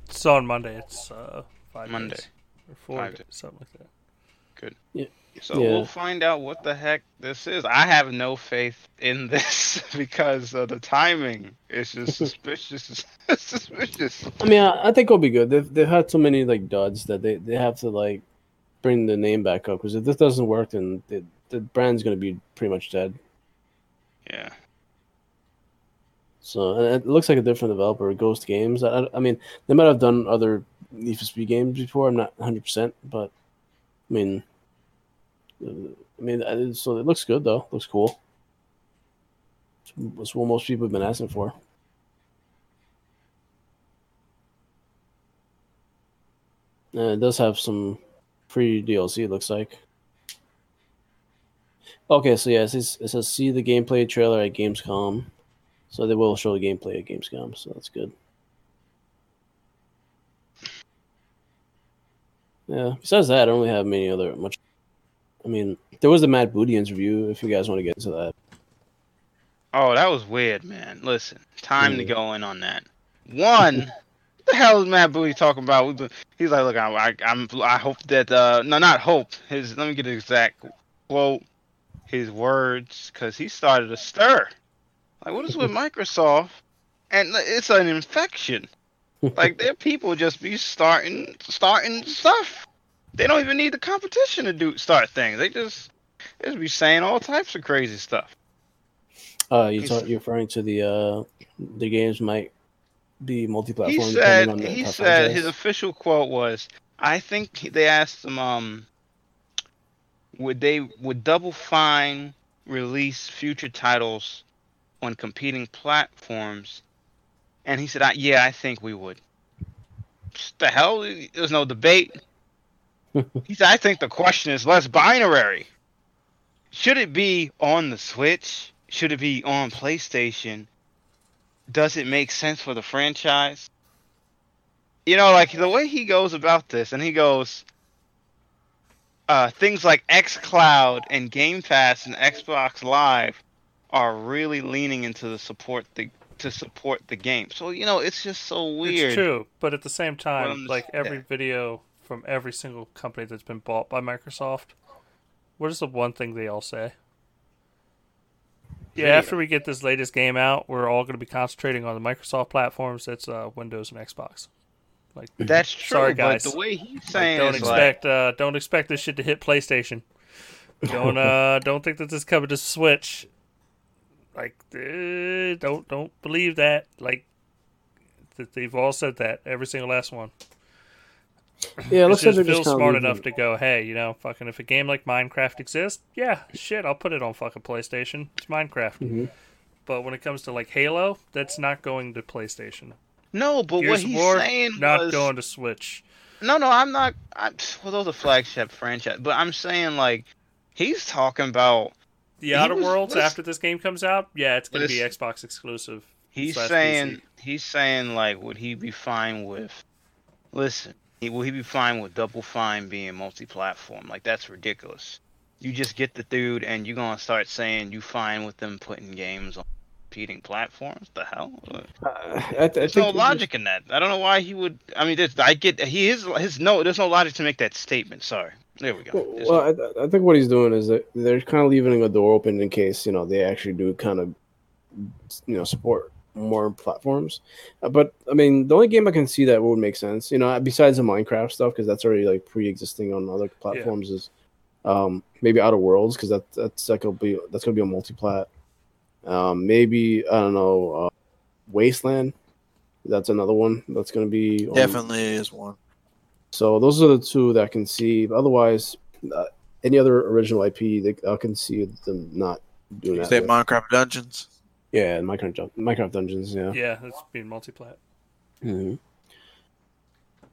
It's on Monday. It's uh, five Monday. days. Or four Five days, days. something like that. So Yeah. we'll find out what the heck this is. I have no faith in this *laughs* because of the timing. It's just *laughs* suspicious. *laughs* suspicious. I mean, I, I think it'll be good. They've they've had so many like duds that they, they have to like bring the name back up because if this doesn't work, then the, the brand's gonna be pretty much dead. Yeah. So and it looks like a different developer, Ghost Games. I, I- mean, they might have done other Need for Speed games before. I'm not 100, percent but I mean, I mean, so it looks good though. Looks cool. It's what most people have been asking for. Uh, it does have some free DLC. It looks like. Okay, so yeah, it says, it says see the gameplay trailer at Gamescom. So they will show the gameplay at Gamescom, so that's good. Yeah. Besides that, I don't really have many other much. I mean, there was the Matt Booty interview. If you guys want to get into that, Oh, that was weird, man. Listen, time to go in on that. One, what *laughs* the hell is Matt Booty talking about? Been, he's like, look, I, I, I'm, I hope that, uh, no, not hope. His, let me get the exact quote, his words, because he started a stir. Like, what is with *laughs* Microsoft? And it's an infection. Like, *laughs* their people just be starting, starting stuff. They don't even need the competition to do start things. They just, they just be saying all types of crazy stuff. uh, you talk, you're referring to the uh, the games might be multi-platform. he said on he said his official quote was i think they asked him um would they would double fine release future titles on competing platforms and he said I, yeah i think we would What the hell there's no debate he said i think the question is less binary should it be on the switch should it be on playstation does it make sense for the franchise? You know, like the way he goes about this, and he goes, uh, things like XCloud and Game Pass and Xbox Live are really leaning into the support the to support the game. So you know, it's just so weird. It's true, but at the same time, like every video from every single company that's been bought by Microsoft, what is the one thing they all say? Yeah, after we get this latest game out, we're all going to be concentrating on the Microsoft platforms. That's uh, Windows and Xbox. Like, That's true. Sorry, but guys. the way he's like, saying don't is like, expect uh, don't expect this shit to hit PlayStation. don't uh *laughs* don't think that this is coming to Switch. Like, uh, don't don't believe that. Like, that they've all said that every single last one. Yeah, it It's looks like just they're Phil just smart enough to go, hey, you know, fucking if a game like Minecraft exists, yeah, shit, I'll put it on fucking PlayStation. It's Minecraft. Mhm. But when it comes to like Halo, that's not going to PlayStation. No, but what Gears of he's War, saying not was going to Switch. no, no. I'm not. I'm, well, those are flagship franchise, but I'm saying like he's talking about. The Outer was- Worlds what is- after this game comes out, yeah, it's going to be Xbox exclusive. He's saying PC. he's saying like would he be fine with? Listen, he, will he be fine with Double Fine being multi-platform? Like that's ridiculous. You just get the dude, and you're gonna start saying you fine with them putting games on competing platforms? The hell? Uh, I, th- I There's think no logic in that. I don't know why he would. I mean, I get he is his no. There's no logic to make that statement. Sorry. There we go. There's Well, I, I think what he's doing is that they're kind of leaving a door open in case you know they actually do kind of you know support more platforms. Uh, But I mean, the only game I can see that would make sense, you know, besides the Minecraft stuff, because that's already like pre-existing on other platforms, is um, maybe Outer Worlds, because that that's that could be that's gonna be a multi-plat. Um, maybe I don't know, uh, Wasteland. That's another one that's gonna be on- Definitely is one. so those are the two that I can see. Otherwise, uh, any other original IP, they, I can see them not doing You that. say. Minecraft Dungeons? Yeah, Minecraft, Minecraft Dungeons. Yeah. Yeah, it's being multiplat. Mhm.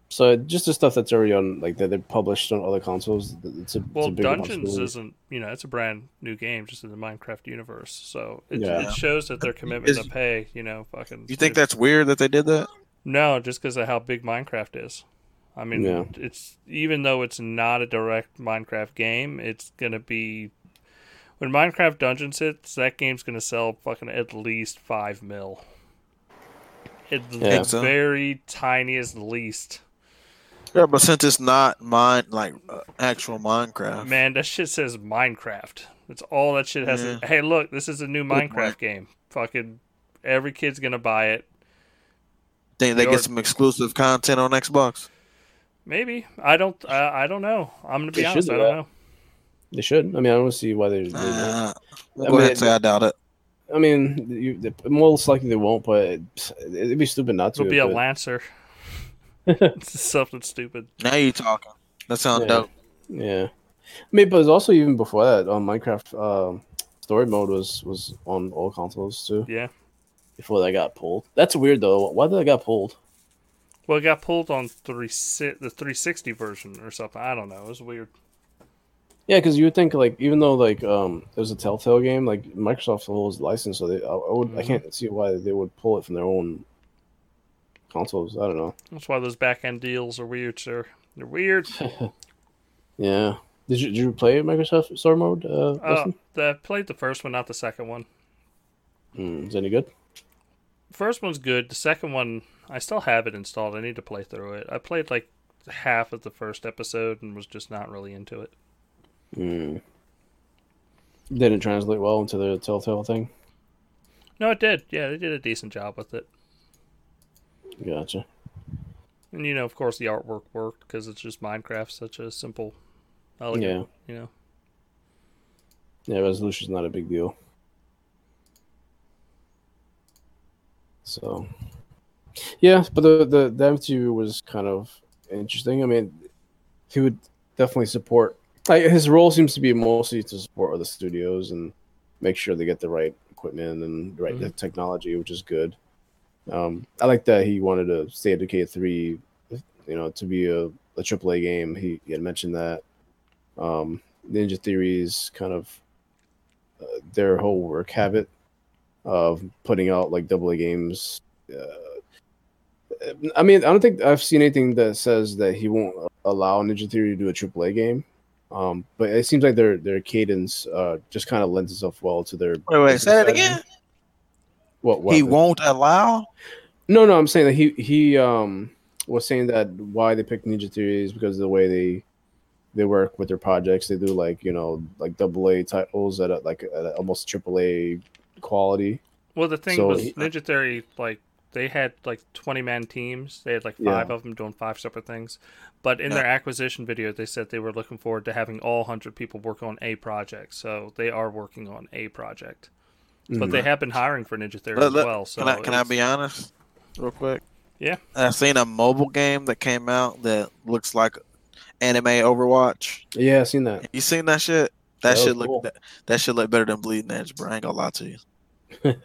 So just the stuff that's already on, like that they're published on other consoles. It's a, it's Well, a Dungeons isn't, you know, it's a brand new game just in the Minecraft universe. So it, Yeah. it shows that their commitment Is- to pay, you know, fucking. You think that's weird that they did that? No, just because of how big Minecraft is. I mean, Yeah. it's even though it's not a direct Minecraft game, it's gonna be when Minecraft Dungeons hits, that game's gonna sell fucking at least five mil. At the so? very tiniest least. Yeah, but since it's not mine, like uh, actual Minecraft, Man, that shit says Minecraft. That's all that shit has. To, Yeah. hey, look, this is a new Good Minecraft point. game. Fucking every kid's gonna buy it. think they Your- get some exclusive content on Xbox. Maybe I don't. I I don't know. I'm gonna be They honest. I don't that. know. They should. I mean, I don't see why they're. Uh, we'll I go ahead and say I doubt it. I mean, you, they- most likely they won't, but it, it'd be stupid not to. It'll be a but- Lancer. *laughs* *laughs* Something stupid. Now you talking. That sounds Yeah. dope. Yeah, I mean, but it's also even before that on Minecraft. Um, story mode was was on all consoles too. Yeah. Before that got pulled. That's weird though. Why did that got pulled? Well, it got pulled on three si- the 360 version or something. I don't know. It was weird. Yeah, because you would think like even though like um it was a Telltale game, like Microsoft holds the license, so they I, I would I Mhm. can't see why they would pull it from their own consoles. I don't know. That's why those back end deals are weird, sir. They're weird. *laughs* Yeah. Did you did you play Microsoft Story mode? Uh, Uh? I played the first one, not the second one. Hmm, is any good? First one's good. The second one, I still have it installed. I need to play through it. I played like half of the first episode and was just not really into it. Hmm. Didn't translate well into the Telltale thing. No, it did. Yeah, they did a decent job with it. Gotcha. And you know, of course, the artwork worked because it's just Minecraft, such a simple, elegant. You know, Yeah, resolution's not a big deal. So, yeah, but the the, the MTV was kind of interesting. I mean, he would definitely support. Like his role seems to be mostly to support other studios and make sure they get the right equipment and the right Mhm. technology, which is good. Um, I like that he wanted to stay at K three, you know, to be a, a AAA game. He, he had mentioned that. Um, Ninja Theory's kind of uh, their whole work habit of putting out like double A games. Uh, I mean, I don't think I've seen anything that says that he won't allow Ninja Theory to do a triple A game. Um, but it seems like their their cadence uh, just kind of lends itself well to their. Wait, wait, say that again. What, what? He won't allow. No, no, I'm saying that he he um was saying that why they picked Ninja Theory is because of the way they they work with their projects. They do like you know like double A titles at a, like at a, almost triple A quality. well, the thing So was he- Ninja Theory like they had like 20 man teams. They had like Yeah. five of them doing five separate things. But in their acquisition video, they said they were looking forward to having all 100 people work on a project. So they are working on a project. But they mm-hmm. have been hiring for Ninja Theory Let- as well. So can I can I be honest, real quick? Yeah. I've seen a mobile game that came out that looks like anime Overwatch. Yeah, I've seen that. You seen that shit? That That shit look cool. that, that shit look better than Bleeding Edge, bro. I ain't gonna lie to you. *laughs*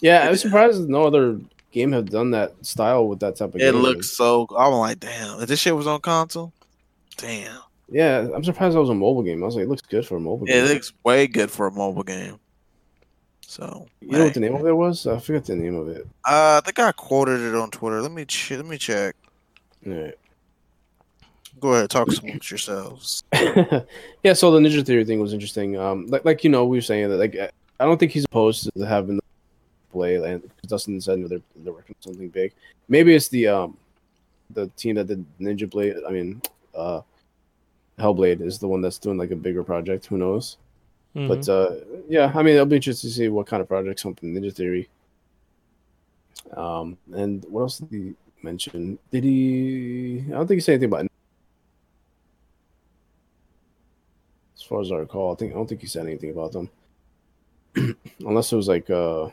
yeah, I was surprised that no other game have done that style with that type of game. It game. looks so. I'm like, damn. If this shit was on console, damn. Yeah, I'm surprised that was a mobile game. I was like, it looks good for a mobile Yeah, game. it looks way good for a mobile game. So you know what the name of it was? I forget the name of it. Uh, I think I quoted it on Twitter. Let me ch- let me check. Yeah. Go ahead, talk amongst yourselves. *laughs* yeah, so the Ninja Theory thing was interesting. Um, like, like you know, we were saying that like I I don't think he's opposed to having the play, and Dustin said they're they're working on something big. Maybe it's the um the team that did Ninja Blade. I mean, uh, Hellblade is the one that's doing like a bigger project. Who knows? Mhm. But uh, yeah, I mean, it'll be interesting to see what kind of projects something Ninja Theory. Um, and what else did he mention? Did he? I don't think he said anything about. As far as I recall, I think I don't think he said anything about them, *clears throat* unless it was like uh,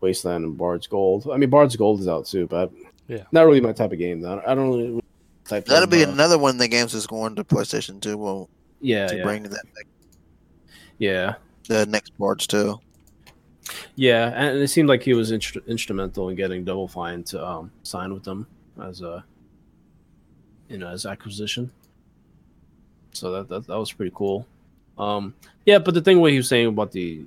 Wasteland and Bard's Gold. I mean, Bard's Gold is out too, but Yeah. not really my type of game. Though. I don't really type. That'll of, be uh, another one of the games that's going to PlayStation 2. Well, yeah, to yeah, bring that next, yeah. the next Bard's too. Yeah, and it seemed like he was instru- instrumental in getting Double Fine to um, sign with them as a, you know, as acquisition. So that, that that was pretty cool. Um, yeah, but the thing what he was saying about the,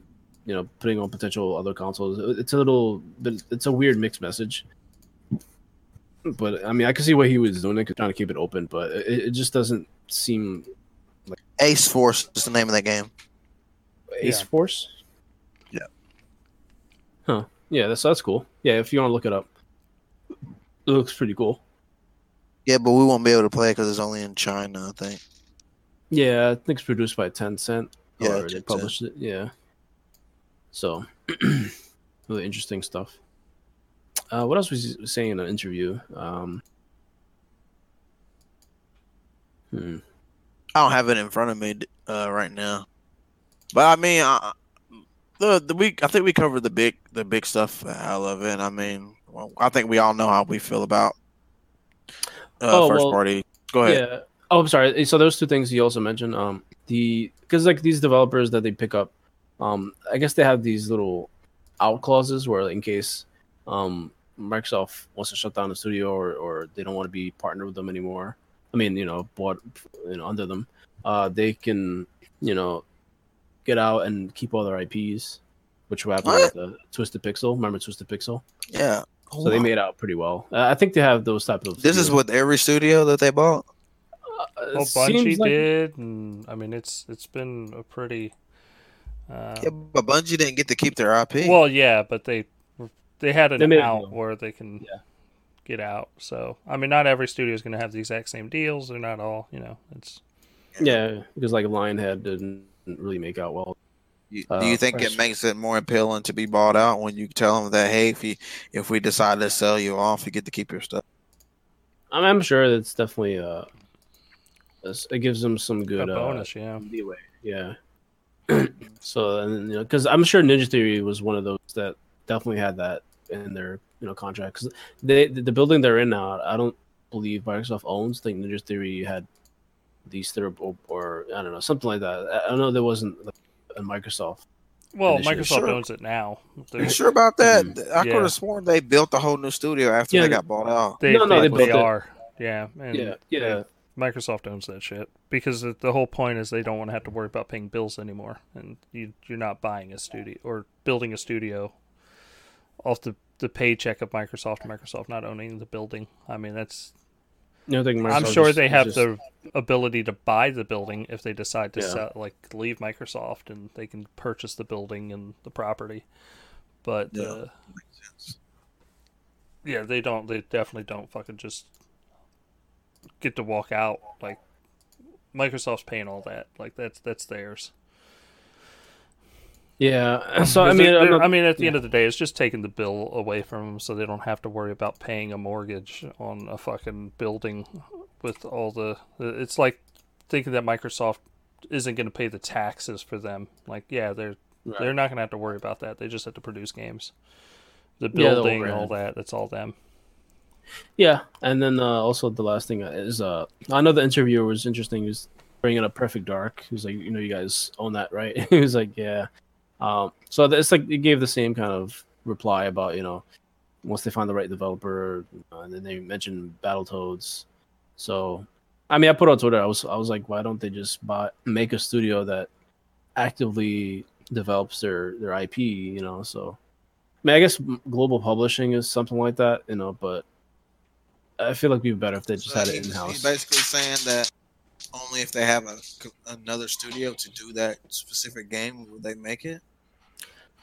you know, putting on potential other consoles, it's a little, bit- it's a weird mixed message. But I mean, I can see what he was doing, it, trying to keep it open, but it, it just doesn't seem like Ace Force is the name of that game. Ace Yeah. Force. Yeah. Huh. Yeah, that's that's cool. Yeah, if you want to look it up, it looks pretty cool. Yeah, but we won't be able to play it because it's only in China, I think. Yeah, I think it's produced by Tencent. Yeah, or they published it. Yeah. So, *clears throat* really interesting stuff. Uh, what else was he saying in an interview? Um, hmm. I don't have it in front of me uh, right now, but I mean, I, the the week I think we covered the big the big stuff out of it. I mean, well, I think we all know how we feel about uh, Oh, first well, party. Go ahead. Yeah. Oh, I'm sorry. So those two things he also mentioned. Um, the because like these developers that they pick up, um, I guess they have these little out clauses where in case um Microsoft wants to shut down the studio or or they don't want to be partnered with them anymore. I mean, you know, bought you know under them, uh, they can you know get out and keep all their IPs, which will happen with the Twisted Pixel. Remember Twisted Pixel? Yeah. So they made out pretty well. Uh, I think they have those type of. This is with every studio that they bought. Uh, it Well, Bungie like- did, and I mean, it's it's been a pretty. Uh, Yeah, but Bungie didn't get to keep their IP. Well, yeah, but they they had an made a out deal. where they can Yeah. get out. So I mean, not every studio is going to have the exact same deals. They're not all, you know. It's Yeah, because like Lionhead didn't really make out well. You- Uh, do you think fresh- it makes it more appealing to be bought out when you tell them that hey, if you if we decide to sell you off, you get to keep your stuff? I'm, I'm sure it's definitely uh, it gives them some a good uh, bonus, yeah. leeway. Yeah. So and you know, because I'm sure Ninja Theory was one of those that definitely had that in their you know contract. Because they the, the building they're in now, I don't believe Microsoft owns. I think Ninja Theory had these there or, or I don't know something like that. I, I know there wasn't like, a Microsoft. Well, Initially, Microsoft sure. owns it now. You They're, sure about that? Mhm. I could Yeah. have sworn they built a whole new studio after Yeah, they they- got bought out. they, No, no, they, they built it. are. Yeah, and yeah, yeah. Microsoft owns that shit because the, the whole point is they don't want to have to worry about paying bills anymore, and you you're not buying a studio or building a studio off the the paycheck of Microsoft. Microsoft not owning the building. I mean, that's You know, I think I'm sure just- they have just- the ability to buy the building if they decide to Yeah. sell, like leave Microsoft and they can purchase the building and the property. But Yeah. uh, yeah, they don't. They definitely don't fucking just get to walk out. Like Microsoft's paying all that. Like that's that's theirs. Yeah. *clears throat* So I mean, they're- they're- I mean, at the end of the day, it's just taking the bill away from them, so they don't have to worry about paying a mortgage on a fucking building with all the. It's like thinking that Microsoft isn't going to pay the taxes for them. Like, yeah, they're Right. they're not going to have to worry about that. They just have to produce games. The Yeah, the building, all that, that's all them. Yeah, and then uh, also the last thing is uh, I know the interviewer was interesting. He was bringing up Perfect Dark. He was like, you know, you guys own that, right? *laughs* he was like, yeah. Um, so it's like he gave the same kind of reply about you know, once they find the right developer, uh, and then they mentioned Battletoads. So, I mean, I put on Twitter. I was I was like, why don't they just buy make a studio that actively develops their their IP? You know, so. I mean, I guess global publishing is something like that, you know, but I feel like it'd be better if they just So had it in house. He's basically saying that only if they have a, another studio to do that specific game would they make it.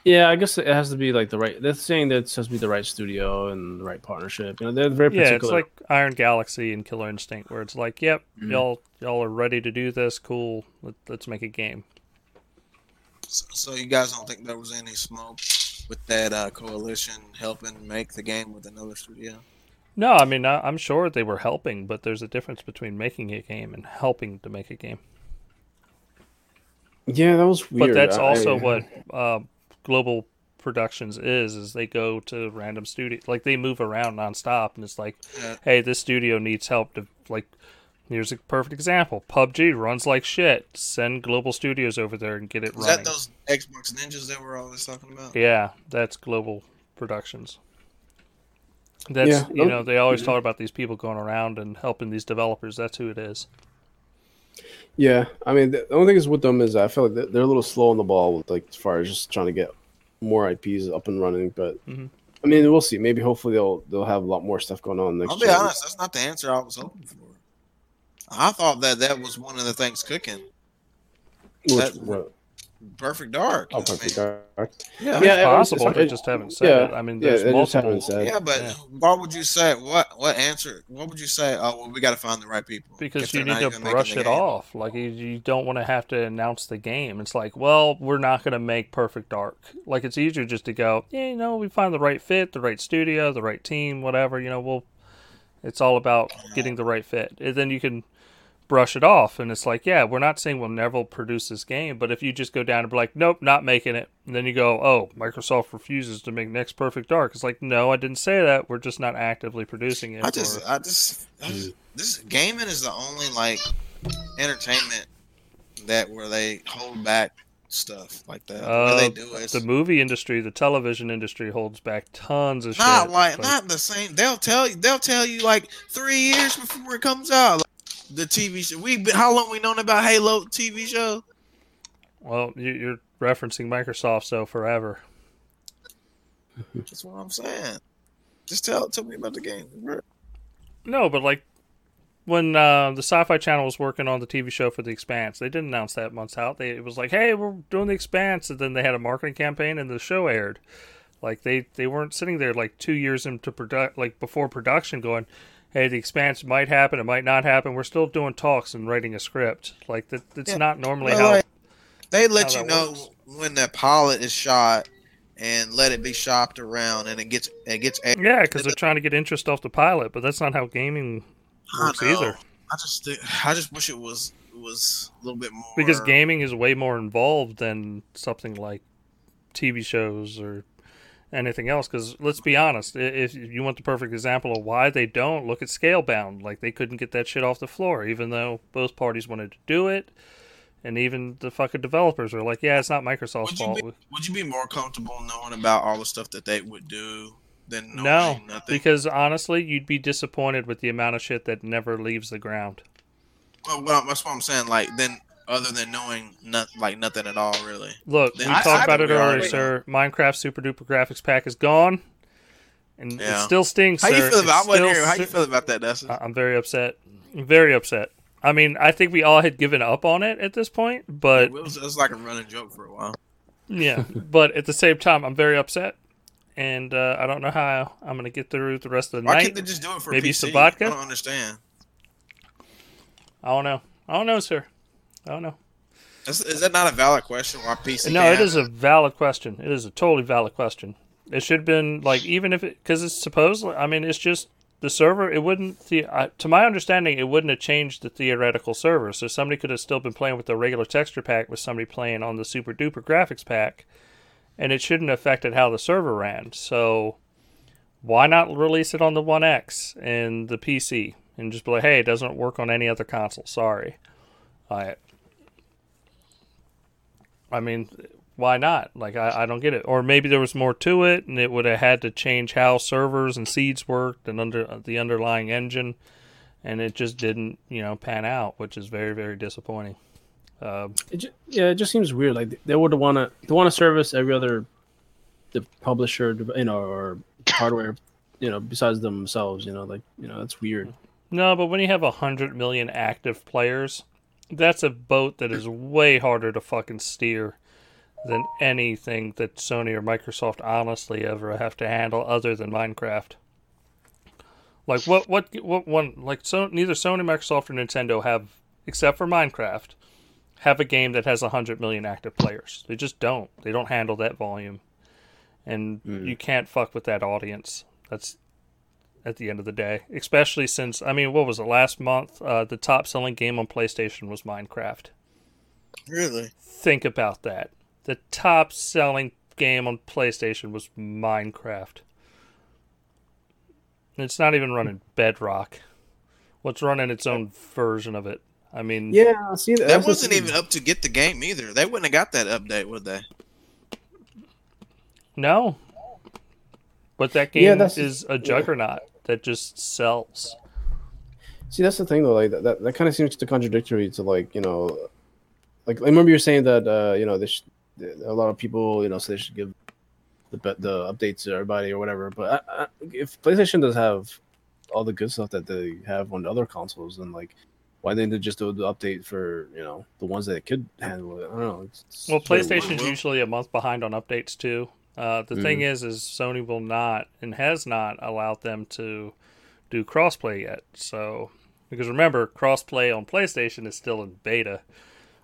Yeah, I guess it has to be like the right. They're saying that it has to be the right studio and the right partnership. You know, they're very particular. Yeah, it's like Iron Galaxy and Killer Instinct, where it's like, yep, Mhm. y'all y'all are ready to do this. Cool, Let, let's make a game. So, so you guys don't think there was any smoke with that uh, coalition helping make the game with another studio? No, I mean I, I'm sure they were helping, but there's a difference between making a game and helping to make a game. yeah, that was weird. But that's I- also what uh, Global Productions is: is they go to random studio, like they move around nonstop, and it's like, Yeah. hey, this studio needs help to like. Here's a perfect example: PUBG runs like shit. Send Global Studios over there and get it Was running. that those Xbox Ninjas that we're always talking about? Yeah, that's Global Productions. That's Yeah, you know they always talk about these people going around and helping these developers. That's who it is. Yeah, I mean, the only thing is with them is I feel like they're- they're a little slow on the ball with like as far as just trying to get more IPs up and running. But Mhm. I mean, we'll see. Maybe hopefully they'll they'll have a lot more stuff going on next. I'll be gen. honest, that's not the answer I was hoping for. I thought that that was one of the things cooking. Which- that- what- Perfect Dark. oh, I perfect. mean, Dark. yeah, It's Yeah, it- possible. it's- they just haven't said yeah, it. I mean, there's they just multiple. haven't said. yeah, but Yeah. what would you say? What what answer? What would you say? Oh, well, we got to find the right people because you need to even brush it game. off. Like you, you don't want to have to announce the game. It's like, well, we're not going to make Perfect Dark. Like it's easier just to go, yeah, you know, we find the right fit, the right studio, the right team, whatever. You know, we'll. It's all about getting the right fit, and then you can brush it off. And it's like, yeah, we're not saying we'll never produce this game, but if you just go down and be like, nope, not making it, and then you go, oh, Microsoft refuses to make next Perfect Dark. It's like, no, I didn't say that. We're just not actively producing it. I just, or- I just, I just, this gaming is the only like entertainment that where they hold back stuff like that. Uh, they do it. the movie industry, the television industry holds back tons of not shit. like But- not the same. They'll tell you. They'll tell you like three years before it comes out. The TV show. We been how long we known about Halo TV show? well, you, you're referencing Microsoft, so forever. That's what I'm saying. Just tell tell me about the game. No, but like when uh, the Sci-Fi Channel was working on the TV show for The Expanse, they didn't announce that months out. They it was like, "Hey, we're doing The Expanse," and then they had a marketing campaign, and the show aired. Like they they weren't sitting there like two years into product like before production going. Hey, the expansion might happen. It might not happen. We're still doing talks and writing a script. Like that. That's Yeah. not normally Well, how. like, They let how you that know works. when the pilot is shot and let it be shopped around and it gets it gets aired. Yeah, because they're trying to get interest off the pilot, but that's not how gaming I works know. either. I just thi- I just wish it was was a little bit more Because gaming is way more involved than something like TV shows or anything else. Because let's be honest, if you want the perfect example of why they don't, look at Scalebound Like they couldn't get that shit off the floor, even though both parties wanted to do it. And even the fucking developers are like, yeah, it's not Microsoft's Would fault. be, would you be more comfortable knowing about all the stuff that they would do than knowing No, nothing? because honestly, you'd be disappointed with the amount of shit that never leaves the ground. well, well, that's what I'm saying. Like then, other than knowing not like nothing at all, really. Look, we I- talked I about it earlier, already sir. Minecraft Super Duper Graphics Pack is gone, and it still stings, How sir. you feel about? I still here. How you feel about that, Dustin? I- I'm very upset. I'm very upset. I mean, I think we all had given up on it at this point, but it, was, it was like a running joke for a while. yeah. *laughs* but at the same time, I'm very upset, and uh, I don't know how I'm going to get through the rest of the Why night. can't they just do it for Maybe PC? some vodka? I don't understand. I don't know. I don't know, sir. I don't know. Is, is that not a valid question? Why PC? No, it is a valid question. It is a totally valid question. It should have been like even if it because it's supposed. I mean, it's just the server. It wouldn't. The, uh, to my understanding, it wouldn't have changed the theoretical server. So somebody could have still been playing with the regular texture pack with somebody playing on the super duper graphics pack, and it shouldn't have affected how the server ran. So why not release it on the One X and the PC and just be like, hey, it doesn't work on any other console. Sorry. I. I mean, why not? Like, I, I don't get it. Or maybe there was more to it, and it would have had to change how servers and seeds worked and under the underlying engine, and it just didn't, you know, pan out, which is very, very disappointing. Uh, It ju- yeah, it just seems weird. Like they would want to they want to service every other the publisher, you know, or hardware, you know, besides themselves. You know, like you know, that's weird. no, but when you have a hundred million active players, that's a boat that is way harder to fucking steer than anything that Sony or Microsoft honestly ever have to handle other than Minecraft. Like what what what one like so neither Sony, Microsoft or Nintendo have except for Minecraft have a game that has 100 million active players. They just don't. They don't handle that volume. And Mm. you can't fuck with that audience. That's at the end of the day. Especially since I mean, what was it last month? Uh, the top selling game on PlayStation was Minecraft. Really? Think about that. The top selling game on PlayStation was Minecraft. It's not even running Bedrock. What's running its own version of it? I mean, Yeah, see, That that's the wasn't even up to get the game either. They wouldn't have got that update, would they? no. But that game Yeah, is a juggernaut that just sells. See, that's the thing though. Like that, that, that kind of seems to contradictory to like you know, like I remember you were saying that uh, you know, they sh- a lot of people you know say they should give the the updates to everybody or whatever. But I, I, if PlayStation does have all the good stuff that they have on the other consoles, then like, why didn't they just do the update for you know the ones that could handle it? I don't know. It's, it's Well, PlayStation's usually a month behind on updates too. Uh, the thing is, is Sony will not and has not allowed them to do crossplay yet. So, because remember, crossplay on PlayStation is still in beta,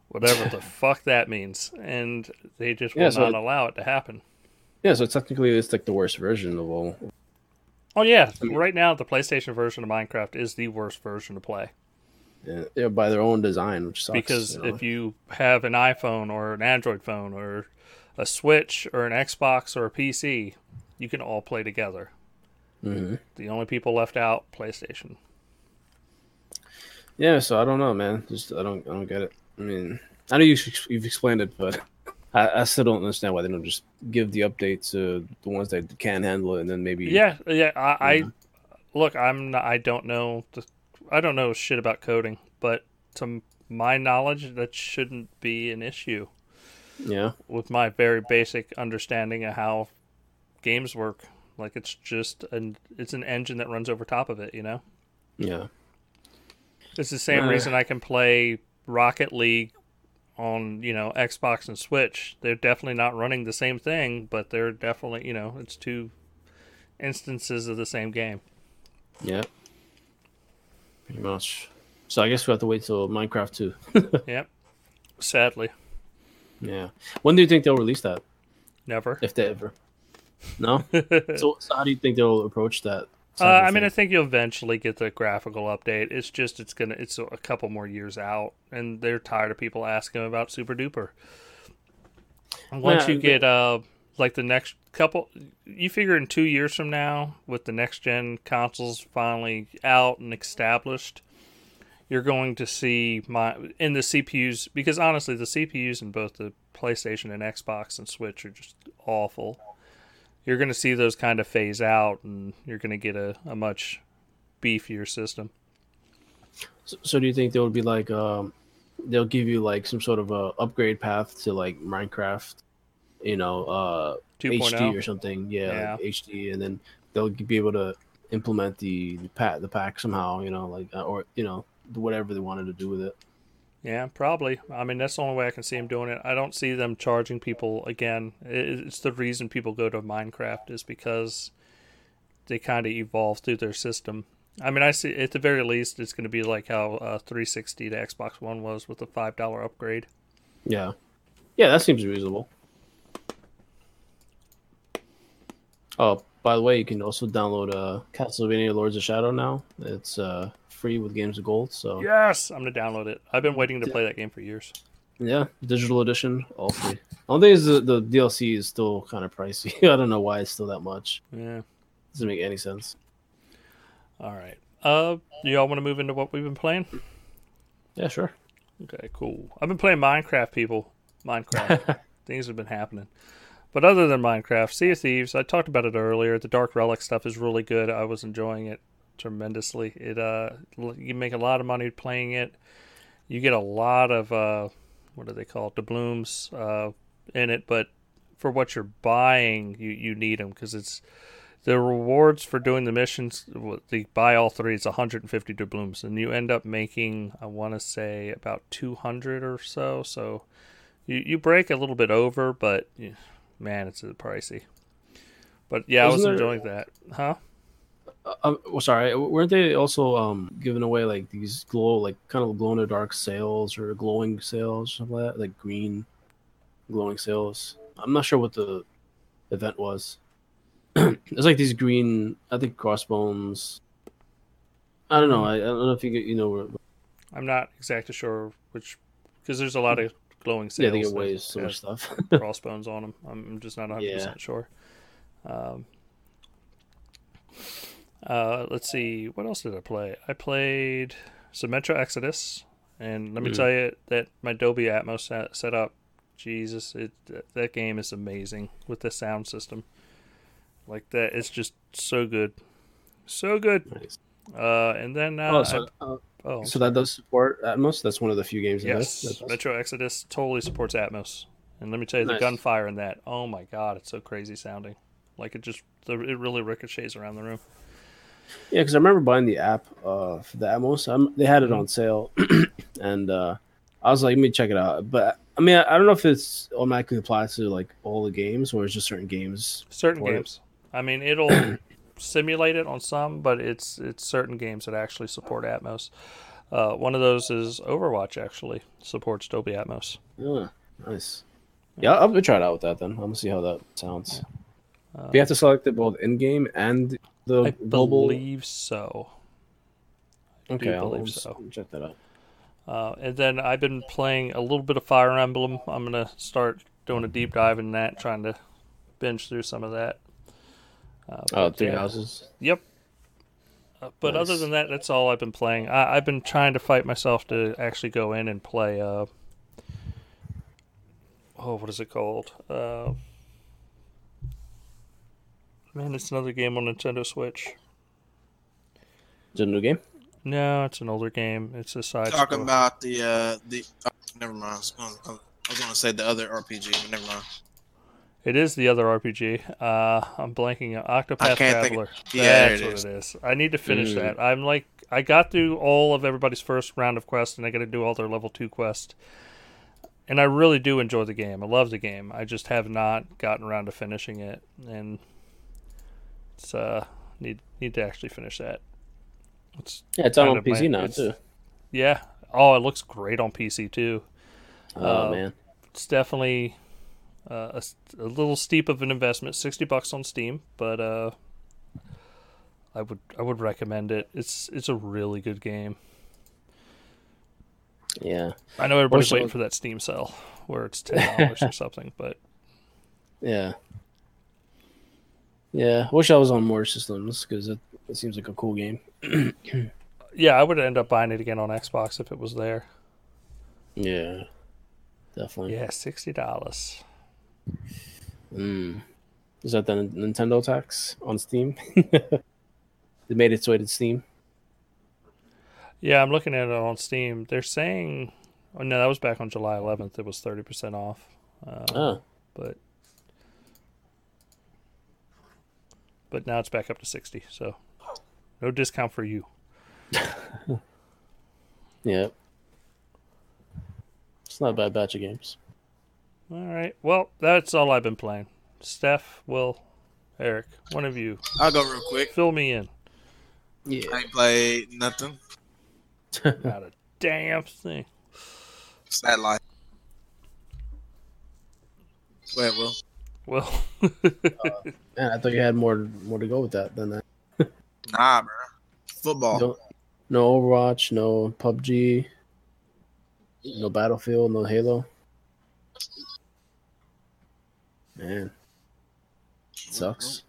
whatever the *laughs* fuck that means, and they just will Yeah, so not it- allow it to happen. Yeah, so technically it's like the worst version of all. Oh yeah, I mean- right now the PlayStation version of Minecraft is the worst version to play Yeah, yeah, by their own design, which sucks. because you know? if you have an iPhone or an Android phone or a Switch or an Xbox or a PC, you can all play together. Mhm. The only people left out, PlayStation. Yeah, so I don't know, man. Just I don't I don't get it. I mean, I know you you've explained it, but I, I still don't understand why they don't just give the update to the ones that can handle it, and then maybe Yeah, yeah. I, I look. I'm. Not, I don't know. The, I don't know shit about coding, but to my knowledge, that shouldn't be an issue. Yeah, With my very basic understanding of how games work, like it's just an it's an engine that runs over top of it. You know, yeah, it's the same Uh. reason I can play Rocket League on you know Xbox and Switch. They're definitely not running the same thing, but they're definitely you know it's two instances of the same game. yeah. Pretty much. So I guess we have to wait till Minecraft too. *laughs* Yep. Sadly, yeah. When do you think they'll release that? never. If they ever? No. uh, *laughs* so, so how do you think they'll approach that? I mean, I think you'll eventually get the graphical update. It's just it's gonna it's a couple more years out, and they're tired of people asking about Super Duper. Once Yeah, you get uh like the next couple, you figure in two years from now, with the next gen consoles finally out and established, you're going to see my in the CPUs because honestly, the CPUs in both the PlayStation and Xbox and Switch are just awful. You're going to see those kind of phase out, and you're going to get a, a much beefier system. So, so do you think there would be like um they'll give you like some sort of a upgrade path to like Minecraft, you know, uh 2.0. HD or something, yeah, Yeah. Like HD, and then they'll be able to implement the the pack the pack somehow, you know, like uh, or you know whatever they wanted to do with it. Yeah, probably. I mean, that's the only way I can see them doing it. I don't see them charging people again. It's the reason people go to Minecraft is because they kind of evolve through their system. I mean, I see at the very least it's going to be like how uh, 360 to Xbox One was with the five dollar upgrade. Yeah, yeah, that seems reasonable. Oh, by the way, you can also download uh, Castlevania Lords of Shadow now. It's uh, free with Games of Gold. So Yes, I'm gonna download it. I've been waiting to play that game for years. yeah, digital edition, all free. Only is the, the DLC is still kind of pricey. *laughs* I don't know why it's still that much. Yeah. Doesn't make any sense. All right. Uh, y'all want to move into what we've been playing? Yeah, sure. Okay, cool. I've been playing Minecraft, people. Minecraft. *laughs* Things have been happening. But other than Minecraft, Sea of Thieves, I talked about it earlier. The Dark Relic stuff is really good. I was enjoying it tremendously. It uh, you make a lot of money playing it. You get a lot of uh, what do they call it? Doubloons uh, in it, but for what you're buying, you you need them because it's the rewards for doing the missions. The buy all three is 150 doubloons, and you end up making I want to say about 200 or so. So you you break a little bit over, but man, it's pricey. But yeah, I was Wasn't there- enjoying that, huh? Uh, uh, well, sorry, weren't they also um giving away like these glow, like kind of glow in the dark sails or glowing sails, something like that, like green glowing sails? I'm not sure what the event was. *clears throat* it's like these green, I think crossbones. I don't know. I, I don't know if you get, you know, where- I'm not exactly sure which because there's a lot of glowing yeah, they that away so much stuff. *laughs* crossbones on them. I'm I'm just not 100 Yeah. percent sure. Um, uh, let's see, what else did I play? I played some Metro Exodus, and let me Mm. tell you that my Dolby Atmos set, set up, Jesus, it that- that game is amazing with the sound system. Like that, it's just so good, so good. Nice. Uh, and then uh, oh, so, uh, oh, so that does support Atmos. That's one of the few games. that Yes, does- that does. Metro Exodus totally supports Atmos, and let me tell you, the Nice. gunfire in that. Oh my god, it's so crazy sounding. Like it just, it really ricochets around the room. Yeah, because I remember buying the app uh, for the Atmos. Um they had it on sale, *clears throat* and uh, I was like, let me check it out. But I mean, I, I don't know if it's automatically applies to like all the games or it's just certain games. Certain Support it. games. I mean, it'll *clears throat* simulate it on some, but it's it's certain games that actually support Atmos. Uh, one of those is Overwatch. Actually supports Dolby Atmos. Yeah, nice. Yeah, I'll, I'll try it out with that then. I'm gonna see how that sounds. Uh, you have to select it both in game and the I global. believe so. I okay, I'll, believe so. check that out. Uh, and then I've been playing a little bit of Fire Emblem. I'm gonna start doing a deep dive in that, trying to binge through some of that. Uh, Oh, Three yeah. Houses. Yep. Uh, but other than that, that's all I've been playing. I, I've been trying to fight myself to actually go in and play. Uh, oh, what is it called? Man, it's another game on Nintendo Switch. Is it a new game? No, it's an older game. It's a side. Talking scroll. about the uh the oh, never mind. I was, gonna, I was gonna say the other RPG, but never mind. It is the other RPG. Uh, I'm blanking on Octopath can't think- Traveler. Yeah, That's it what is. it is. I need to finish Mm. that. I'm like, I got through all of everybody's first round of quests, and I got to do all their level two quests. And I really do enjoy the game. I love the game. I just have not gotten around to finishing it, and it's uh need need to actually finish that. It's Yeah, it's on of my- PC now too. yeah. Oh, it looks great on PC too. Oh uh, man, it's definitely uh, a, a little steep of an investment. Sixty bucks on Steam, but uh, I would I would recommend it. It's it's a really good game. yeah, I know everybody's waiting for that Steam sale where it's ten dollars or *laughs* something, but yeah, yeah. I wish I was on more systems because it, it seems like a cool game. *clears throat* yeah, I would end up buying it again on Xbox if it was there. Yeah, definitely. Yeah, sixty dollars. Mm. Is that the Nintendo tax on Steam? *laughs* it made its way to Steam. Yeah, I'm looking at it on Steam. They're saying, oh no, that was back on July 11th. It was thirty percent off. Uh, Oh, but but now it's back up to 60 so no discount for you *laughs* yeah. It's not a bad batch of games. all right well that's all i've been playing steph will eric one of you I'll go real quick. fill me in Yeah. I ain't played nothing. *laughs* not a damn thing Sad life. Go ahead, Will. Well, *laughs* Man, I thought you had more more to go with that than that. Nah, bro. Football. No, no Overwatch, no PUBG, no Battlefield, no Halo. Man, sucks.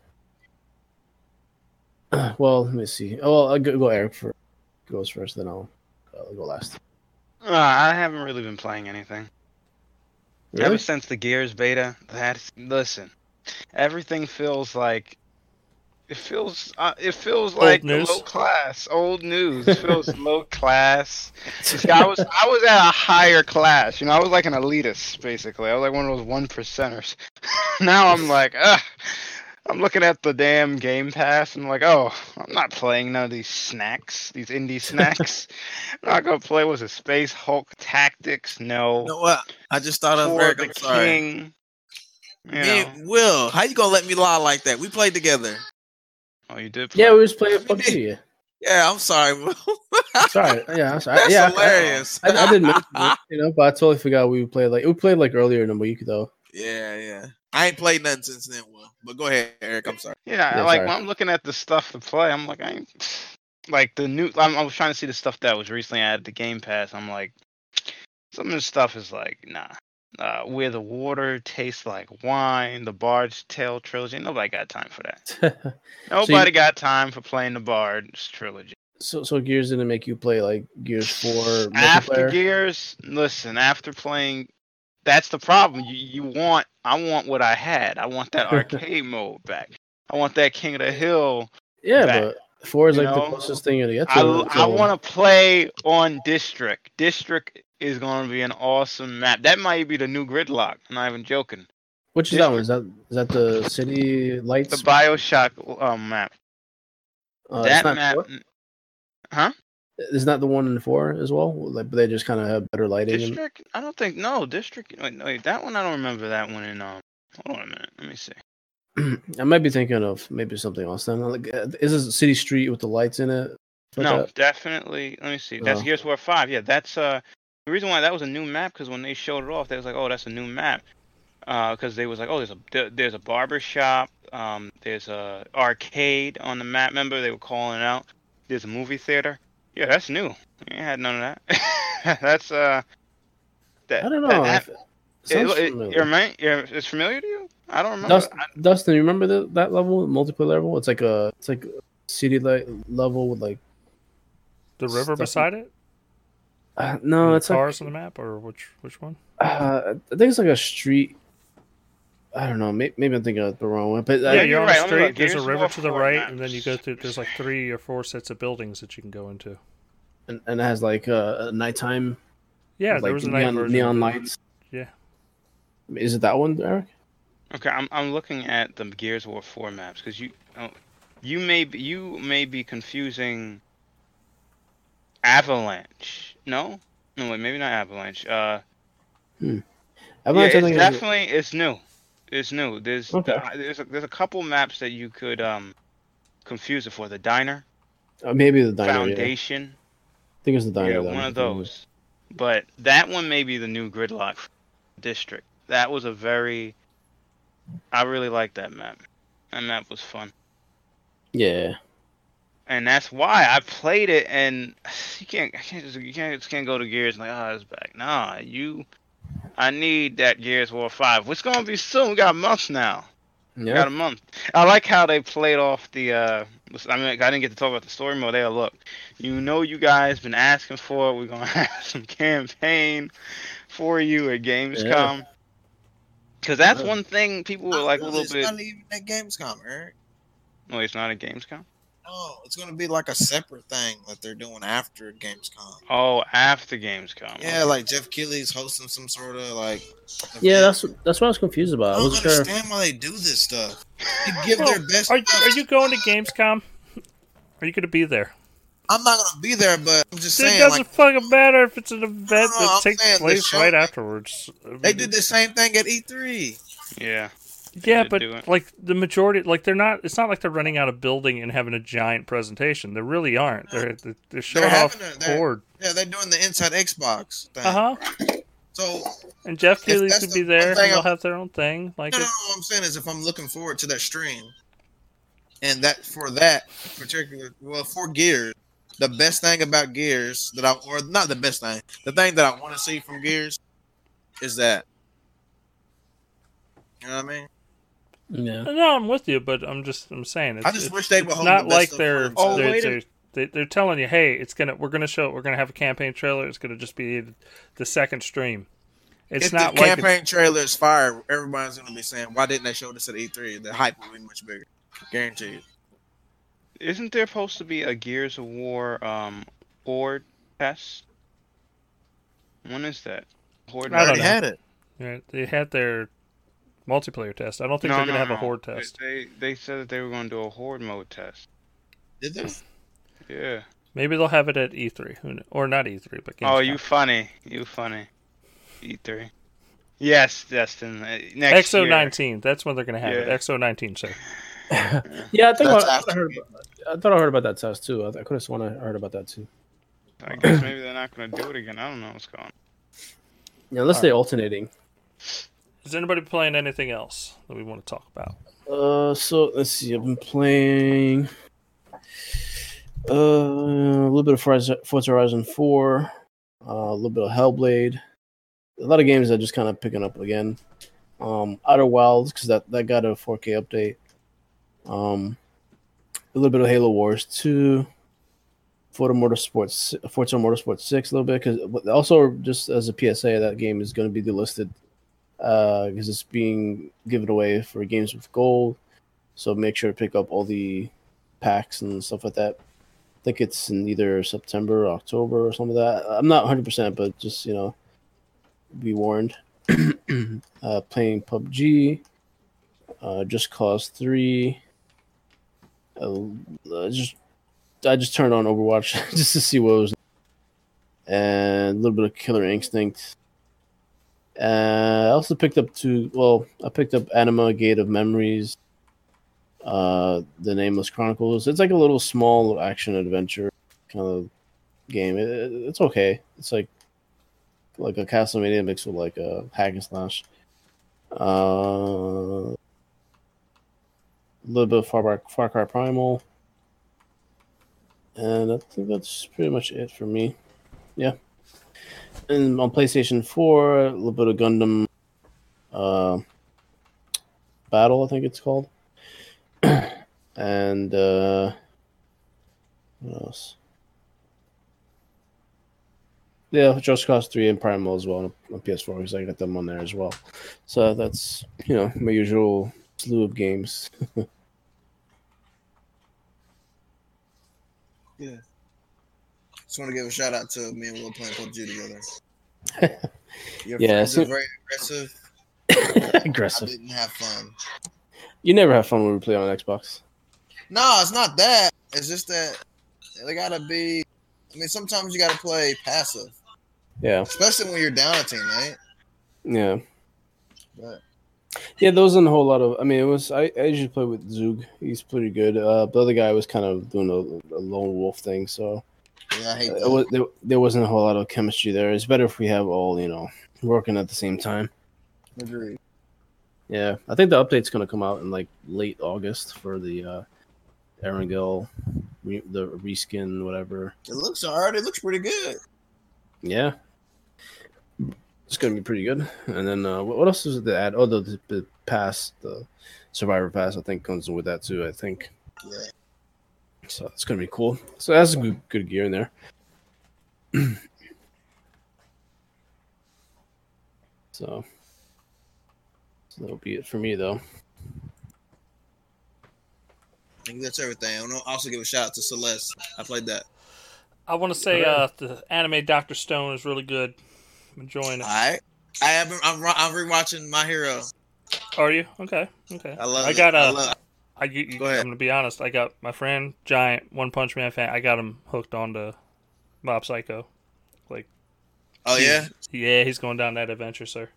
*clears throat* Well, let me see. Oh, well, I'll go, go Eric for goes first, then I'll, I'll go last. Uh, I haven't really been playing anything. Ever since the Gears beta, that's listen. Everything feels like it feels uh, it feels like news. low class, old news. It feels *laughs* low class. See, I was I was at a higher class. You know, I was like an elitist basically. I was like one of those one percenters. *laughs* now I'm *laughs* like, ugh. I'm looking at the damn Game Pass and I'm like, oh, I'm not playing none of these snacks, these indie snacks. *laughs* I'm not gonna play. Was it Space Hulk Tactics? No. You know what? I just thought of For Eric. the I'm sorry. King. You Me Will, how you gonna let me lie like that? We played together. Oh, you did. Play. Yeah, we was playing *laughs* PUBG. Yeah, I'm sorry, Will. *laughs* Sorry, yeah, I'm sorry. That's yeah, hilarious. I, I, did mention it, you know, but I totally forgot we played like we played like earlier in the week though. yeah, yeah. I ain't played nothing since then, Will. But go ahead, Eric. I'm sorry. Yeah, Yeah, like sorry. when I'm looking at the stuff to play, I'm like, I ain't like the new. I'm, I was trying to see the stuff that was recently added to Game Pass. I'm like, some of the stuff is like, nah. Uh, where the water tastes like wine, the Bard's Tale trilogy. Nobody got time for that. *laughs* Nobody got time for playing the Bard's trilogy. so so Gears didn't make you play like Gears Four After. Gears, listen, after playing, that's the problem. You you want, I want what I had. I want that *laughs* arcade mode back. I want that King of the Hill yeah, back, but Four is you like the closest thing you're going to get to. I, I want to play on District. District is going to be an awesome map. That might be the new Gridlock. I'm not even joking. Which is that one? Is that is that the city lights? The Bioshock um, map. Uh, that map. four? Huh? Isn't that the one in four as well? Like, but they just kind of have better lighting. and- District? I don't think. No, District. Wait, wait, that one I don't remember. That one in um. Hold on a minute. Let me see. *clears throat* I might be thinking of maybe something else. Then, like, uh, is this a city street with the lights in it? Like no, that? definitely. Let me see. That's Oh. Gears War Five. Yeah, that's uh. The reason why that was a new map because when they showed it off, they was like, "Oh, that's a new map," because they was like, "Oh, there's a there- there's a barber shop, um, there's a arcade on the map." Remember they were calling it out. There's a movie theater. Yeah, that's new. We ain't had none of that. *laughs* that's uh. That, I don't know. That, if- that, it it, it, familiar. it remind- yeah, it's familiar to you? I don't remember. Dust, I- Dustin, you remember the, that level, multiplayer level? It's like a it's like a city light level with like the river Stuff- beside it. uh, no, And it's like cars on the map, or which which one? uh, I think it's like a street. I don't know. Maybe, maybe I'm thinking of the wrong one, but Yeah, I, you're you're on right. a Let street. There's a river to the 4 right, and then you go through. There's like three or four sets of buildings that you can go into. and, and it has like uh, a nighttime. Yeah, like there was a night neon, version. neon lights. Yeah. Is it that one, Eric? Okay, I'm I'm looking at the Gears of War 4 maps because you oh, you may be, you may be confusing Avalanche. No, no wait, maybe not Avalanche. Uh, I'm yeah, it's definitely it's new. It's new. There's Okay. uh, there's a, there's a couple maps that you could um confuse it for. The diner, uh, maybe the diner. Yeah. I foundation, think it's the diner. yeah, that one of of. those. But that one may be the new Gridlock district. That was a very, I really like that map. That map was fun. Yeah. and that's why I played it. And *sighs* you can't, I can't just, you can't just can't go to Gears and like, oh, it's back. Nah, you, I need that Gears War Five. What's gonna be soon? We got a month now. We Yeah. Got a month. I like how they played off the. uh I mean, I didn't get to talk about the story mode. There, look, you know, you guys been asking for. it. We're gonna *laughs* have some campaign for you at Gamescom. Cause that's Yeah. one thing people were like a little bit. not even at Gamescom, Eric. No, it's not at Gamescom. No, it's gonna be like a separate thing that they're doing after Gamescom. Oh, after Gamescom. Yeah, like Geoff Keighley's hosting some sort of like. Yeah, that's that's what I was confused about. I I don't wasn't sure. understand why they do this stuff. They *laughs* give Well, their best. Are, stuff. are you going to Gamescom? Are you going to be there? I'm not gonna be there, but I'm just it saying, doesn't like fucking matter if it's an event no, that I'm takes place right afterwards. they did the same thing at E E3. Yeah. Yeah, but like the majority, like they're not. It's not like they're running out of building and having a giant presentation. They really aren't. They're they're, they're showing off having a- they're- Ford. Yeah, they're doing the Inside Xbox thing. Uh huh. So And Geoff If Keighley could be one there. and They'll I'm- have their own thing. Like no, no, no. What I'm saying is, if I'm looking forward to that stream, and that for that particular, well, for Gears, the best thing about Gears that I, or not the best thing, the thing that I want to see from Gears is that. You know what I mean? Yeah. no, I'm with you, but I'm just I'm saying it's, I just it's- wish they would it's not the best like stuff they're Oh, they're, wait a- they're, they, they're telling you, hey, it's gonna we're gonna show it, we're gonna have a campaign trailer. It's gonna just be the second stream. It's if not the like campaign trailer is fire, everybody's gonna be saying, "Why didn't they show this at E3?" The hype will be much bigger, guaranteed. Isn't there supposed to be a Gears of War um horde test? When is that? Horde. I don't already had it. Yeah, they had their multiplayer test. I don't think no, they're no, gonna have a horde test. They they said that they were going to do a horde mode test. Did they? Yeah. Maybe they'll have it at E3, Who or not E3, but Oh, you funny. You funny. E3. Yes, Dustin. uh, Next XO year. 19. That's when they're gonna have it. Yeah. X019, sir. *laughs* Yeah, I think That's I, I, after- heard, I thought I heard about that test too. I, I could have sworn I heard about that too. I guess maybe they're not going to do it again. I don't know what's going on. Yeah, unless they're alternating. Is anybody playing anything else that we want to talk about? Uh, so let's see. I've been playing uh, a little bit of Forza Horizon Four, uh, a little bit of Hellblade. A lot of games that just kind of picking up again. Um, Outer Wilds because that that got a 4K update. Um, a little bit of Halo Wars Two. Forza Motorsports, Forza Motorsport Six, a little bit because also just as a PSA, that game is going to be delisted because it's being given away for games with gold. So make sure to pick up all the packs and stuff like that. I think it's in either September or October or some of that. I'm not 100%, but just, you know, be warned. *clears throat* uh, playing PUBG, uh, Just Cause 3. Uh, uh, just I just turned on Overwatch *laughs* just to see what was and a little bit of Killer Instinct. Uh, I also picked up two. Well, I picked up Anima Gate of Memories, uh, the Nameless Chronicles. It's like a little small action adventure kind of game. It, it- it's okay. It's like like a Castlevania mixed with like a hack and slash. Uh, a little bit of Far, Cry- Far Cry Primal, and I think that's pretty much it for me. Yeah and on PlayStation 4, a little bit of Gundam uh, Battle, I think it's called. *clears throat* and uh, what else? Yeah, Just Cause 3 and Primal as well on, on PS4 because I got them on there as well. So that's, you know, my usual slew of games. *laughs* Yeah. Just want to give a shout out to me and Will playing PUBG together. *laughs* Your Yeah, friends so- are very aggressive. *laughs* aggressive. I didn't have fun. You never have fun when we play on Xbox. No, it's not that. It's just that they gotta be. I mean, sometimes you gotta play passive, Yeah, especially when you're down a teammate. yeah. But Yeah, there wasn't a whole lot of. I mean, it was. I, I usually play with Zug. He's pretty good. Uh, the other guy was kind of doing a, a lone wolf thing, so yeah, I hate uh, that. was, there, there wasn't a whole lot of chemistry there. It's better if we have all you know working at the same time. Agreed. Yeah, I think the update's gonna come out in like late August for the uh, Erangel, re, the reskin, whatever. It looks alright. It looks pretty good. Yeah, it's gonna be pretty good. And then uh, what else is it to add? Oh, the, the, the pass, the Survivor Pass, I think comes with that too. I think. Yeah. So it's gonna be cool. So that's some good, good gear in there. *clears throat* so, so that'll be it for me, though. I think that's everything. I want to also give a shout out to Celeste. I played that. I want to say uh, the anime Doctor Stone is really good. I'm enjoying it. All right. I have been, I'm, I'm rewatching My Hero. Are you okay? Okay. I love I it. got a. I love I, you, Go ahead. I'm gonna be honest. I got my friend Giant One Punch Man fan. I got him hooked onto Mob Psycho. Like, oh yeah. Yeah, he's going down that adventure, sir.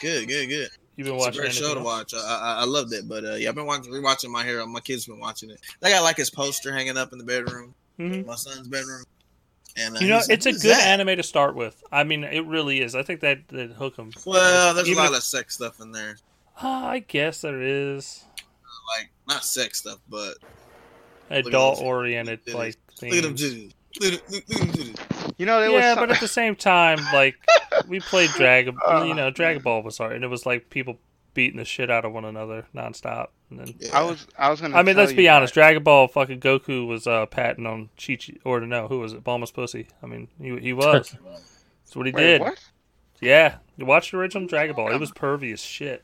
Good, good, good. You've been It's a watching great show to watch. I, I, I loved it, but uh, yeah, I've been watching, rewatching My Hero. My kids been watching it. They got like his poster hanging up in the bedroom, Mhm. my son's bedroom. And uh, You know, he's like, it's a good that?" anime to start with. I mean, it really is. I think that that hook them. Well, there's Even a lot if- of sex stuff in there. I guess there is Like not sex stuff, but adult oriented Look like look at them things. titties. Look at look- look at them titties. You know, Yeah, some... but at the same time, like we played *laughs* Dragon, Uh, you know, Dragon Ball was hard, and it was like people beating the shit out of one another nonstop. And then, Yeah. I was I was gonna. I mean, tell let's be honest, that- Dragon Ball fucking Goku was uh, patting on Chi Chi, or no, who was it? Bulma's pussy. I mean, he he *laughs* was. That's what he Wait, did. what? Yeah, you watched the original Dragon Ball. It was pervy as shit.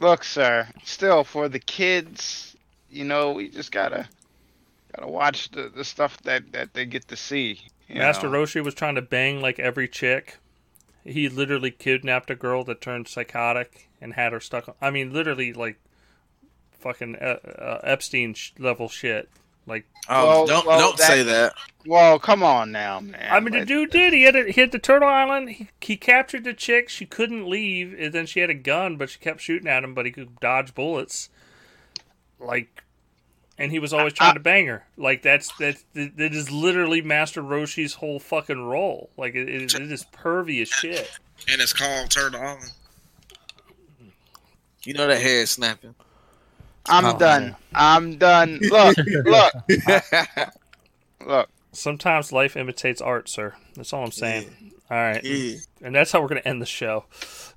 Look, sir. Still, for the kids, you know, we just gotta gotta watch the, the stuff that that they get to see. Master know. Roshi was trying to bang like every chick. He literally kidnapped a girl that turned psychotic and had her stuck. On, I mean, literally like fucking uh, uh, Epstein sh- level shit. Like, Oh, Well- don't well, don't that- say that. Well, come on now, man. I mean, the dude did. He had a, he had the Turtle Island. He, he captured the chick. She couldn't leave, and then she had a gun, but she kept shooting at him. But he could dodge bullets. Like, and he was always trying to bang her. Like that's that's that that is literally Master Roshi's whole fucking role. Like it, it, it is pervy as shit. And it's called Turtle Island. You know that hair is snapping. I'm Oh, done. man. I'm done. Look, look, *laughs* look. Sometimes life imitates art, sir. That's all I'm saying. All right, yeah, and that's how we're gonna end the show.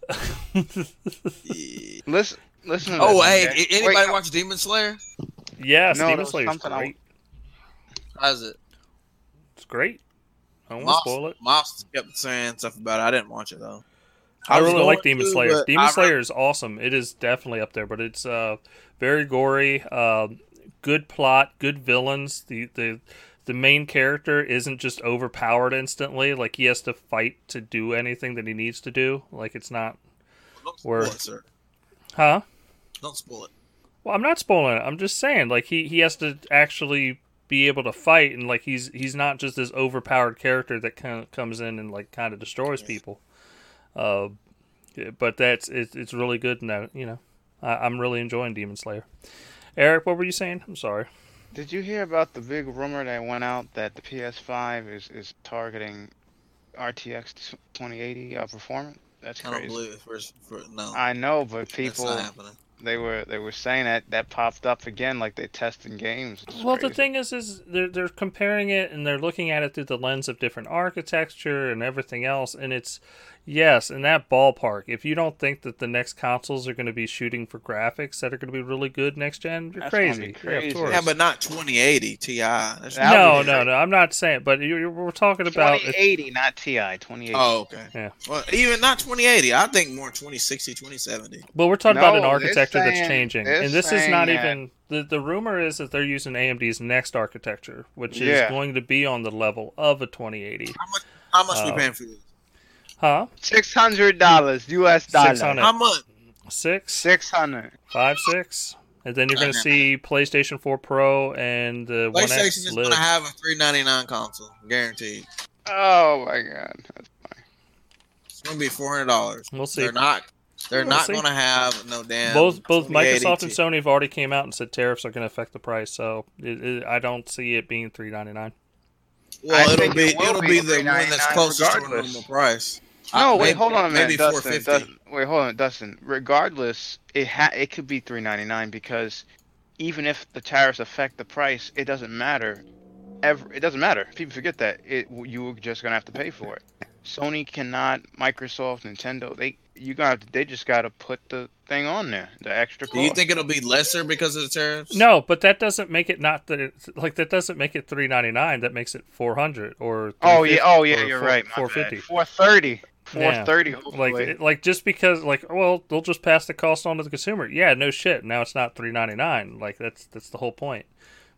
*laughs* yeah. Listen, listen. To Oh, this, hey, okay? anybody Wait, watch Demon Slayer? Yes, No, Demon there was Slayer's something I- great. How's it? It's great. I won't Moss, spoil it. Moss kept saying stuff about it. I didn't watch it though. I, was really like Demon to, Slayer. Demon I- Slayer is awesome. It is definitely up there, but it's uh, very gory. Uh, good plot, good villains. The the the main character isn't just overpowered instantly. Like he has to fight to do anything that he needs to do. Like it's not, Don't spoil Word. it, sir. huh? Don't spoil it. Well, I'm not spoiling it. I'm just saying, like he he has to actually be able to fight, and like he's he's not just this overpowered character that kind of comes in and like kind of destroys people. Uh, but that's it's it's really good, and that you know, I, I'm really enjoying Demon Slayer. Eric, what were you saying? I'm sorry. Did you hear about the big rumor that went out that the PS5 is, is targeting RTX 2080 uh, performance? That's I don't crazy. believe it. For, for, no, I know, but that's people not happening. They were they were saying that that popped up again, like they're testing games. Well, the thing is, is they're they're comparing it and they're looking at it through the lens of different architecture and everything else, and it's yes, in that ballpark. If you don't think that the next consoles are going to be shooting for graphics that are going to be really good next gen, you're That's gonna crazy. Yeah, crazy. Yeah, but not 2080 Ti. That's no, no, great. no. I'm not saying, but you, you- we're talking about. if- 2080, not Ti. 2080. Oh, okay. Yeah. Well, even not 2080. I think more 2060, 2070. Well, we're talking about an No, they're architecture that's changing, they're and this is not that- even the the rumor is that they're using AMD's next architecture, which Yeah. is going to be on the level of a 2080. How much? How much we Uh, paying for this? Huh? Six hundred dollars US dollars. 600. How much? Six, Six hundred. five, six, and then you're going to see PlayStation 4 Pro and the One PlayStation X is Live. gonna have a 399 console, guaranteed. Oh my god. That's It's gonna be 400 dollars. We'll see. They're not. They're We'll not see. gonna have no damn. both both 2080 Microsoft and Ti. Sony have already came out and said tariffs are going to affect the price, so it, it, I don't see it being 399. Well, I it'll think be it will it'll be be the one that's 399 closest to a regardless. normal price. No, Uh, wait, maybe- hold on a minute, Maybe Dustin, 450. Dustin. Wait, hold on, Dustin. Regardless, it ha- it could be three ninety nine because even if the tariffs affect the price, it doesn't matter. Ever, it doesn't matter. People forget that it you were just gonna have to pay for it. Sony cannot, Microsoft, Nintendo, they you got to they just got to put the thing on there, the extra cost. Do you think it'll be lesser because of the tariffs? No, but that doesn't make it not that it, like that doesn't make it 399. That makes it 400 or Oh yeah, 350 oh yeah, you're four- right. 450. Four thirty. Yeah. Four thirty. Like like just because like well they'll just pass the cost on to the consumer. Yeah, no shit. Now it's not 399. Like that's that's the whole point.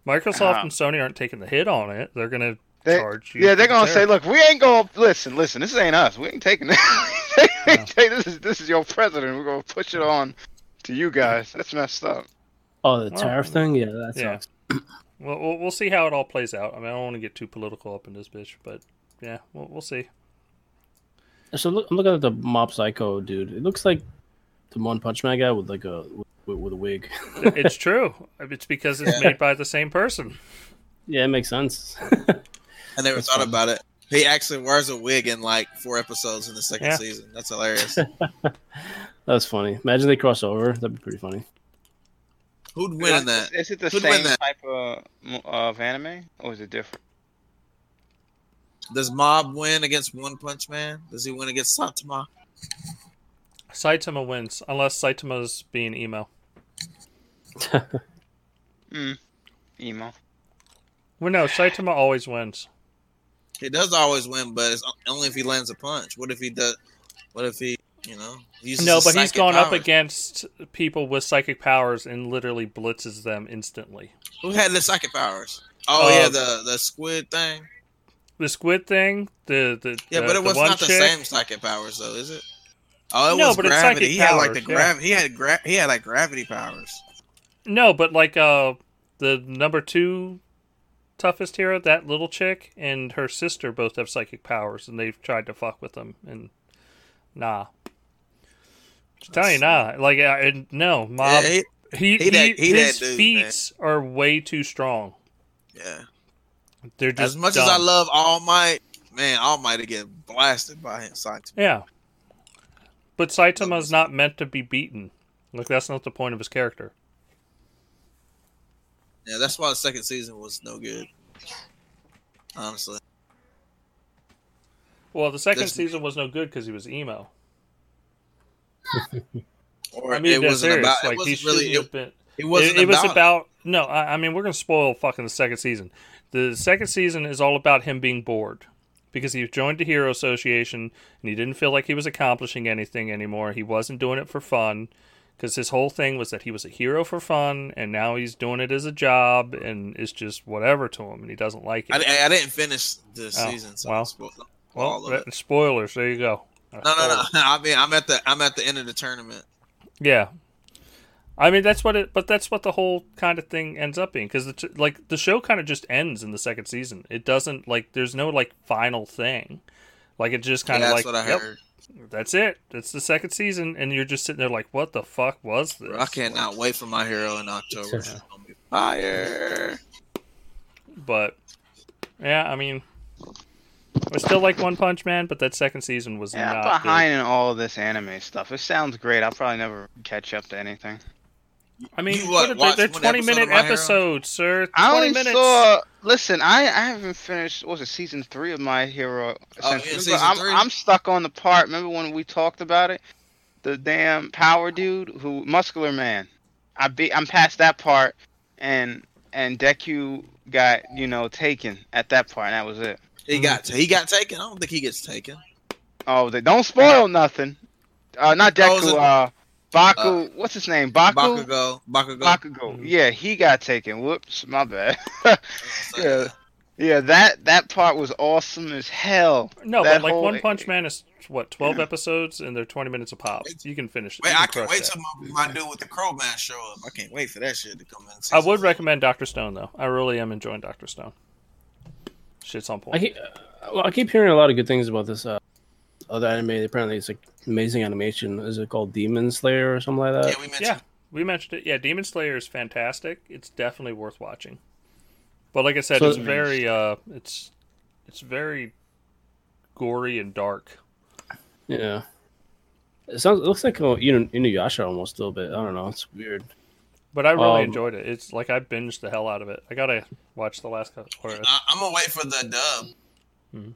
Microsoft Uh-huh. and Sony aren't taking the hit on it. They're gonna They- charge you. Yeah, they're gonna say, "Look, we ain't gonna listen. Listen, this ain't us. We ain't taking this. *laughs* *laughs* Hey, this is this is your president. We're gonna push it on to you guys. That's messed up. Oh, the Well, tariff thing? Yeah, that yeah. sucks. Well, we'll we'll see how it all plays out. I mean, I don't want to get too political up in this bitch, but yeah, we'll, we'll see. So look, I'm looking at the Mob Psycho dude. It looks like the One Punch Man guy with like a with, with a wig. *laughs* it's true. It's because it's made by the same person. yeah, it makes sense. I never That's thought funny. about it. He actually wears a wig in like four episodes in the second Yeah. season. That's hilarious. *laughs* That's funny. Imagine they cross over. That'd be pretty funny. Who'd win in that? Is it the Who'd same type of of anime, or is it different? Does Mob win against One Punch Man? Does he win against Saitama? Saitama wins, unless Saitama's being emo. Hmm. Emo. Well, no, Saitama always wins. He does always win, but it's only if he lands a punch. What if he does? What if he, you know, uses No, but he's psychic gone up against people with psychic powers and literally blitzes them instantly. Who had the psychic powers? Oh Uh, yeah, the the squid thing. The squid thing, the the Yeah, the, but it was not the same psychic powers though, is it? Oh, it No, was but it's gravity. psychic he had like the powers, yeah. He had gra- He had like gravity powers. No, but like uh, the number two toughest hero, that little chick, and her sister both have psychic powers, and they've tried to fuck with them, and nah. Just telling you, nah. Like, uh, and no, mob. yeah, he- he, he he, that- he his dude, feats are way too strong. yeah. They're just As much as I love All Might, man, All Might to get blasted by him. Saitama. Yeah. But Saitama's oh. not meant to be beaten. Like that's not the point of his character. Yeah, that's why the second season was no good. Honestly, Well, the second This- season was no good because he was emo. *laughs* or I mean, it wasn't serious. about. like it wasn't really. shouldn't have It, been. it wasn't it, it was about. about no. I, I mean, we're gonna spoil fucking the second season. The second season is all about him being bored because he joined the Hero Association and he didn't feel like he was accomplishing anything anymore. He wasn't doing it for fun because his whole thing was that he was a hero for fun, and now he's doing it as a job, and it's just whatever to him, and he doesn't like it. I, I didn't finish the Oh, season, so well. Spoil well, it. Uh, spoilers. There you go. No, no, no. *laughs* I mean, I'm at the I'm at the end of the tournament. Yeah, I mean that's what it. But that's what the whole kind of thing ends up being because t- like the show kind of just ends in the second season. It doesn't like there's no like final thing. Like it just kind yeah, of that's like what I yep, heard. that's it. It's the second season, and you're just sitting there like, what the fuck was this? Bro, I cannot wait for my hero in October. It's gonna be fire. But yeah, I mean, I still like One Punch Man, but that second season was Yeah, not behind in all of this anime stuff. It sounds great. I'll probably never catch up to anything. Good. I mean, You, what what, they- watched they're twenty episode minute My episodes, sir. I Twenty only minutes. saw. Listen, I, I haven't finished. What was it season three of My Hero? Oh, yeah, Essentially. season I'm three. I'm stuck on the part. Remember when we talked about it? The damn power dude who muscular man. I be I'm past that part, and and Deku got you know taken at that part, and that was it. He got he got taken. I don't think he gets taken. Oh, they don't spoil nothing. Uh, not Oh, is Deku. it- Uh, Baku. what's his name? Baku. Bakugo, Bakugo. Bakugo. Yeah, he got taken. Whoops, my bad. *laughs* Yeah. Yeah. Yeah, that that part was awesome as hell. No, That but like whole- One Punch Man is what twelve episodes, and they're twenty minutes a pop. You can finish. Wait, you I can can't wait that. till my, my dude with the crow man show up. I can't wait for that shit to come in. I would four. recommend Doctor Stone though. I really am enjoying Doctor Stone. Shit's on I point. keep, uh, well, I keep hearing a lot of good things about this uh, other anime. Apparently, it's like amazing animation. Is it called Demon Slayer or something like that? Yeah, we mentioned. Yeah, we mentioned it. Yeah, Demon Slayer is fantastic. It's definitely worth watching. But like I said, So- it's very uh, it's it's very gory and dark. Yeah. It sounds. It looks like uh, you know Inuyasha almost a little bit. I don't know. It's weird. But I really Um, enjoyed it. It's like I binged the hell out of it. I gotta watch the last couple. Or, I, I'm gonna wait for the dub. Mhm.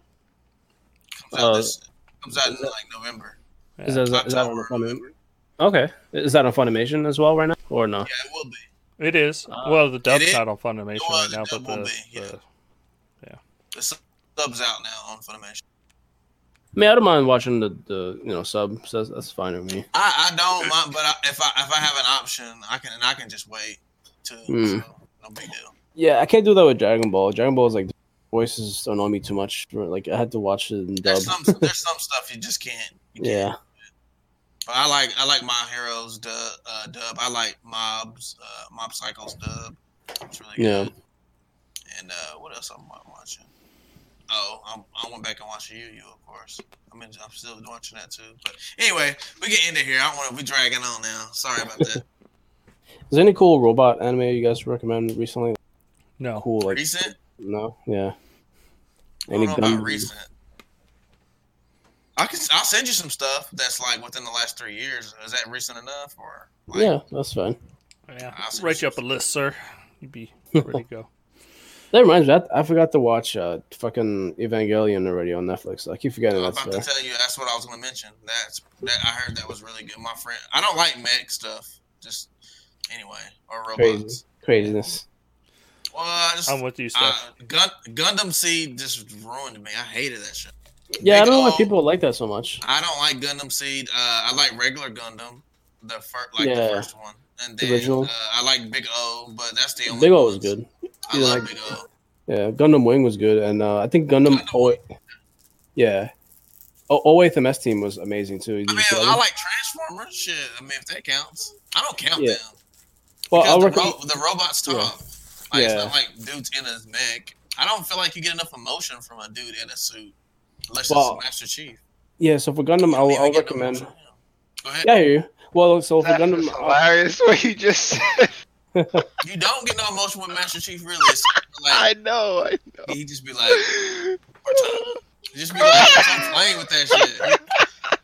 Comes out, Uh, this, comes out in like November. Is that, is that, is that on October, Funimation? Okay. Is that on Funimation as well right now, or no? Yeah, it will be. It is. Uh, well, the dub's is? not on Funimation Well, right now, dub but will the, be, yeah. the The su- sub's out now on Funimation. I mean, I don't mind watching the, the you know sub. So that's, that's fine with me. I, I don't mind, but I, if I if I have an option, I can and I can just wait too. Hmm. So no big deal. Yeah, I can't do that with Dragon Ball. Dragon Ball is like voices annoy me too much. Like I had to watch it in dub. There's some there's some *laughs* stuff you just can't. You can't. yeah. But I like I like my heroes dub. Uh, dub. I like mobs. Uh, Mob Psycho's dub. It's really Yeah. good. And uh, what else am I'm watching? Oh, I'm, I went back and watched Yu Yu, of course. I mean, I'm still watching that too. But anyway, we get into here. I don't want to be dragging on now. Sorry about that. *laughs* Is there any cool robot anime you guys recommend recently? no. Cool, like Recent? no, yeah. I Any don't know about recent. I can. I'll send you some stuff that's like within the last three years. Is that recent enough, or like, Yeah, that's fine. Yeah, I'll write you you up a list, sir. You'd be *laughs* ready to go. That reminds me, I, I forgot to watch uh, fucking Evangelion already on Netflix. I keep forgetting. I forgetting was that's about to there. tell you. That's what I was going to mention. That's that. I heard that was really good. My friend. I don't like mech stuff. Just anyway, or robots. Crazy. Craziness. Well, I just, I'm with you, uh, Steph. Gun, Gundam Seed just ruined me. I hated that shit. Yeah, I don't know why people like that so much. I don't like Gundam Seed. Uh, I like regular Gundam, the first, like the Yeah. first one, and then original. Uh, I like Big O, but that's the only. Big O was ones. good. I love like- Big O. Yeah, Gundam Wing was good, and uh, I think Gundam. Gundam O- yeah. O- 08th MS team was amazing too. I mean, I like Transformers. Shit, I mean, if that counts, I don't count Yeah. them. well, I'll the, recommend. ro- the robots talk. Yeah. Like, it's not like dudes in a mech. I don't feel like you get enough emotion from a dude in a suit, unless Well, it's Master Chief. Yeah, so for Gundam, I'll, I'll get no recommend. Go ahead. Yeah, I hear you. Well, so for That Gundam, was I'll- uh, hilarious *laughs* what you just said. *laughs* You don't get no emotion with Master Chief, really. It's I know. I know. he just be like, just be like, I'm playing with that shit.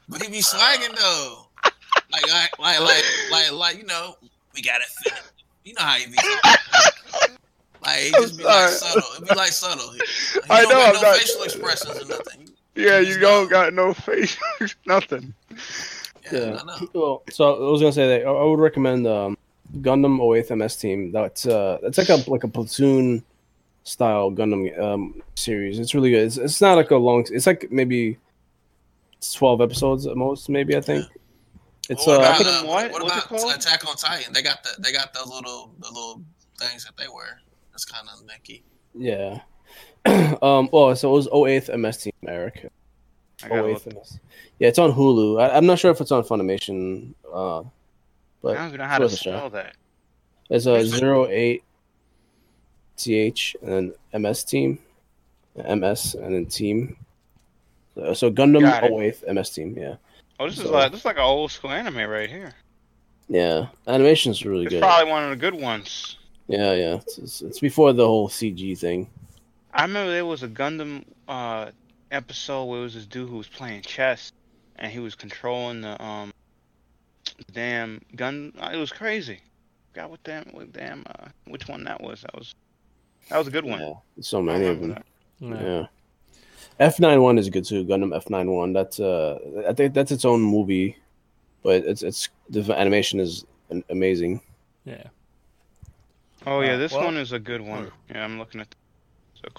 But he be swagging though, like, like, like, like, like, like, you know, we gotta fit. You know how he be. Like he just be like I'm subtle. It be like subtle. He, he I don't know, got I'm no not- facial expressions or nothing. Yeah, you don't got no face, *laughs* nothing. Yeah, Yeah. I know. Well, so I was gonna say that I I would recommend um, Gundam 08th MS Team. That's uh, it's like a like a platoon style Gundam um, series. It's really good. It's, it's not like a long. It's like maybe it's 12 episodes at most. Maybe I think. It's Well, uh, what I about, think- Gundam uh, what? what What's it about called? Attack on Titan? They got the they got the little the little things that they wear. That's kind of necky. yeah. *clears throat* um. Well, so it was 08th MS Team, Eric. I 08th MS. Yeah, it's on Hulu. I, I'm not sure if it's on Funimation. Uh, I don't even know how to spell that. It's a zero eight th and then MS team, MS and then team. So, so Gundam Got it. 08th MS team. Yeah, Oh, this is like this is like an old school anime right here. yeah. Animation's really It's good. probably one of the good ones. Yeah, yeah. It's, it's, it's before the whole CG thing. I remember there was a Gundam uh, episode where it was this dude who was playing chess and he was controlling the um damn gun. uh, It was crazy. Got what damn what damn uh, which one that was? That was that was a good one. Yeah, so many of them. Yeah. Yeah. F 91 is good too. Gundam F 91 That's uh, I think that's its own movie, but it's it's the animation is amazing. yeah. Oh yeah, Uh, this well- one is a good one. Yeah, I'm looking at. So clip.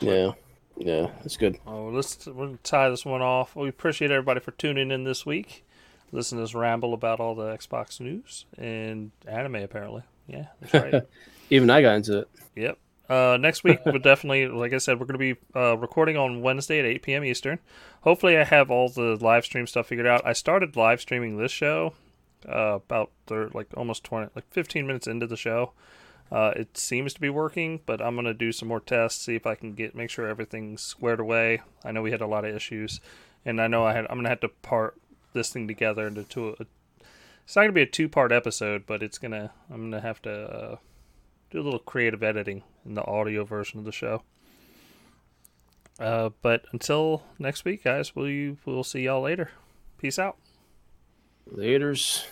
Yeah, yeah, that's good. Oh, let's we'll tie this one off. We appreciate everybody for tuning in this week. Listen to us ramble about all the Xbox news and anime. Apparently, yeah, that's right. *laughs* Even I got into it. Yep. Uh, next week, we're definitely, like I said, we're going to be uh, recording on Wednesday at 8 p.m. Eastern. Hopefully, I have all the live stream stuff figured out. I started live streaming this show uh, about thir- like almost 20, like 15 minutes into the show. Uh, it seems to be working, but I'm to do some more tests, see if I can get make sure everything's squared away. I know we had a lot of issues, and I know I had I'm to have to part this thing together into two. A, it's not to be a two part episode, but it's gonna I'm to have to. Uh, do a little creative editing in the audio version of the show. Uh, but until next week, guys, we we'll see y'all later. Peace out. Laters.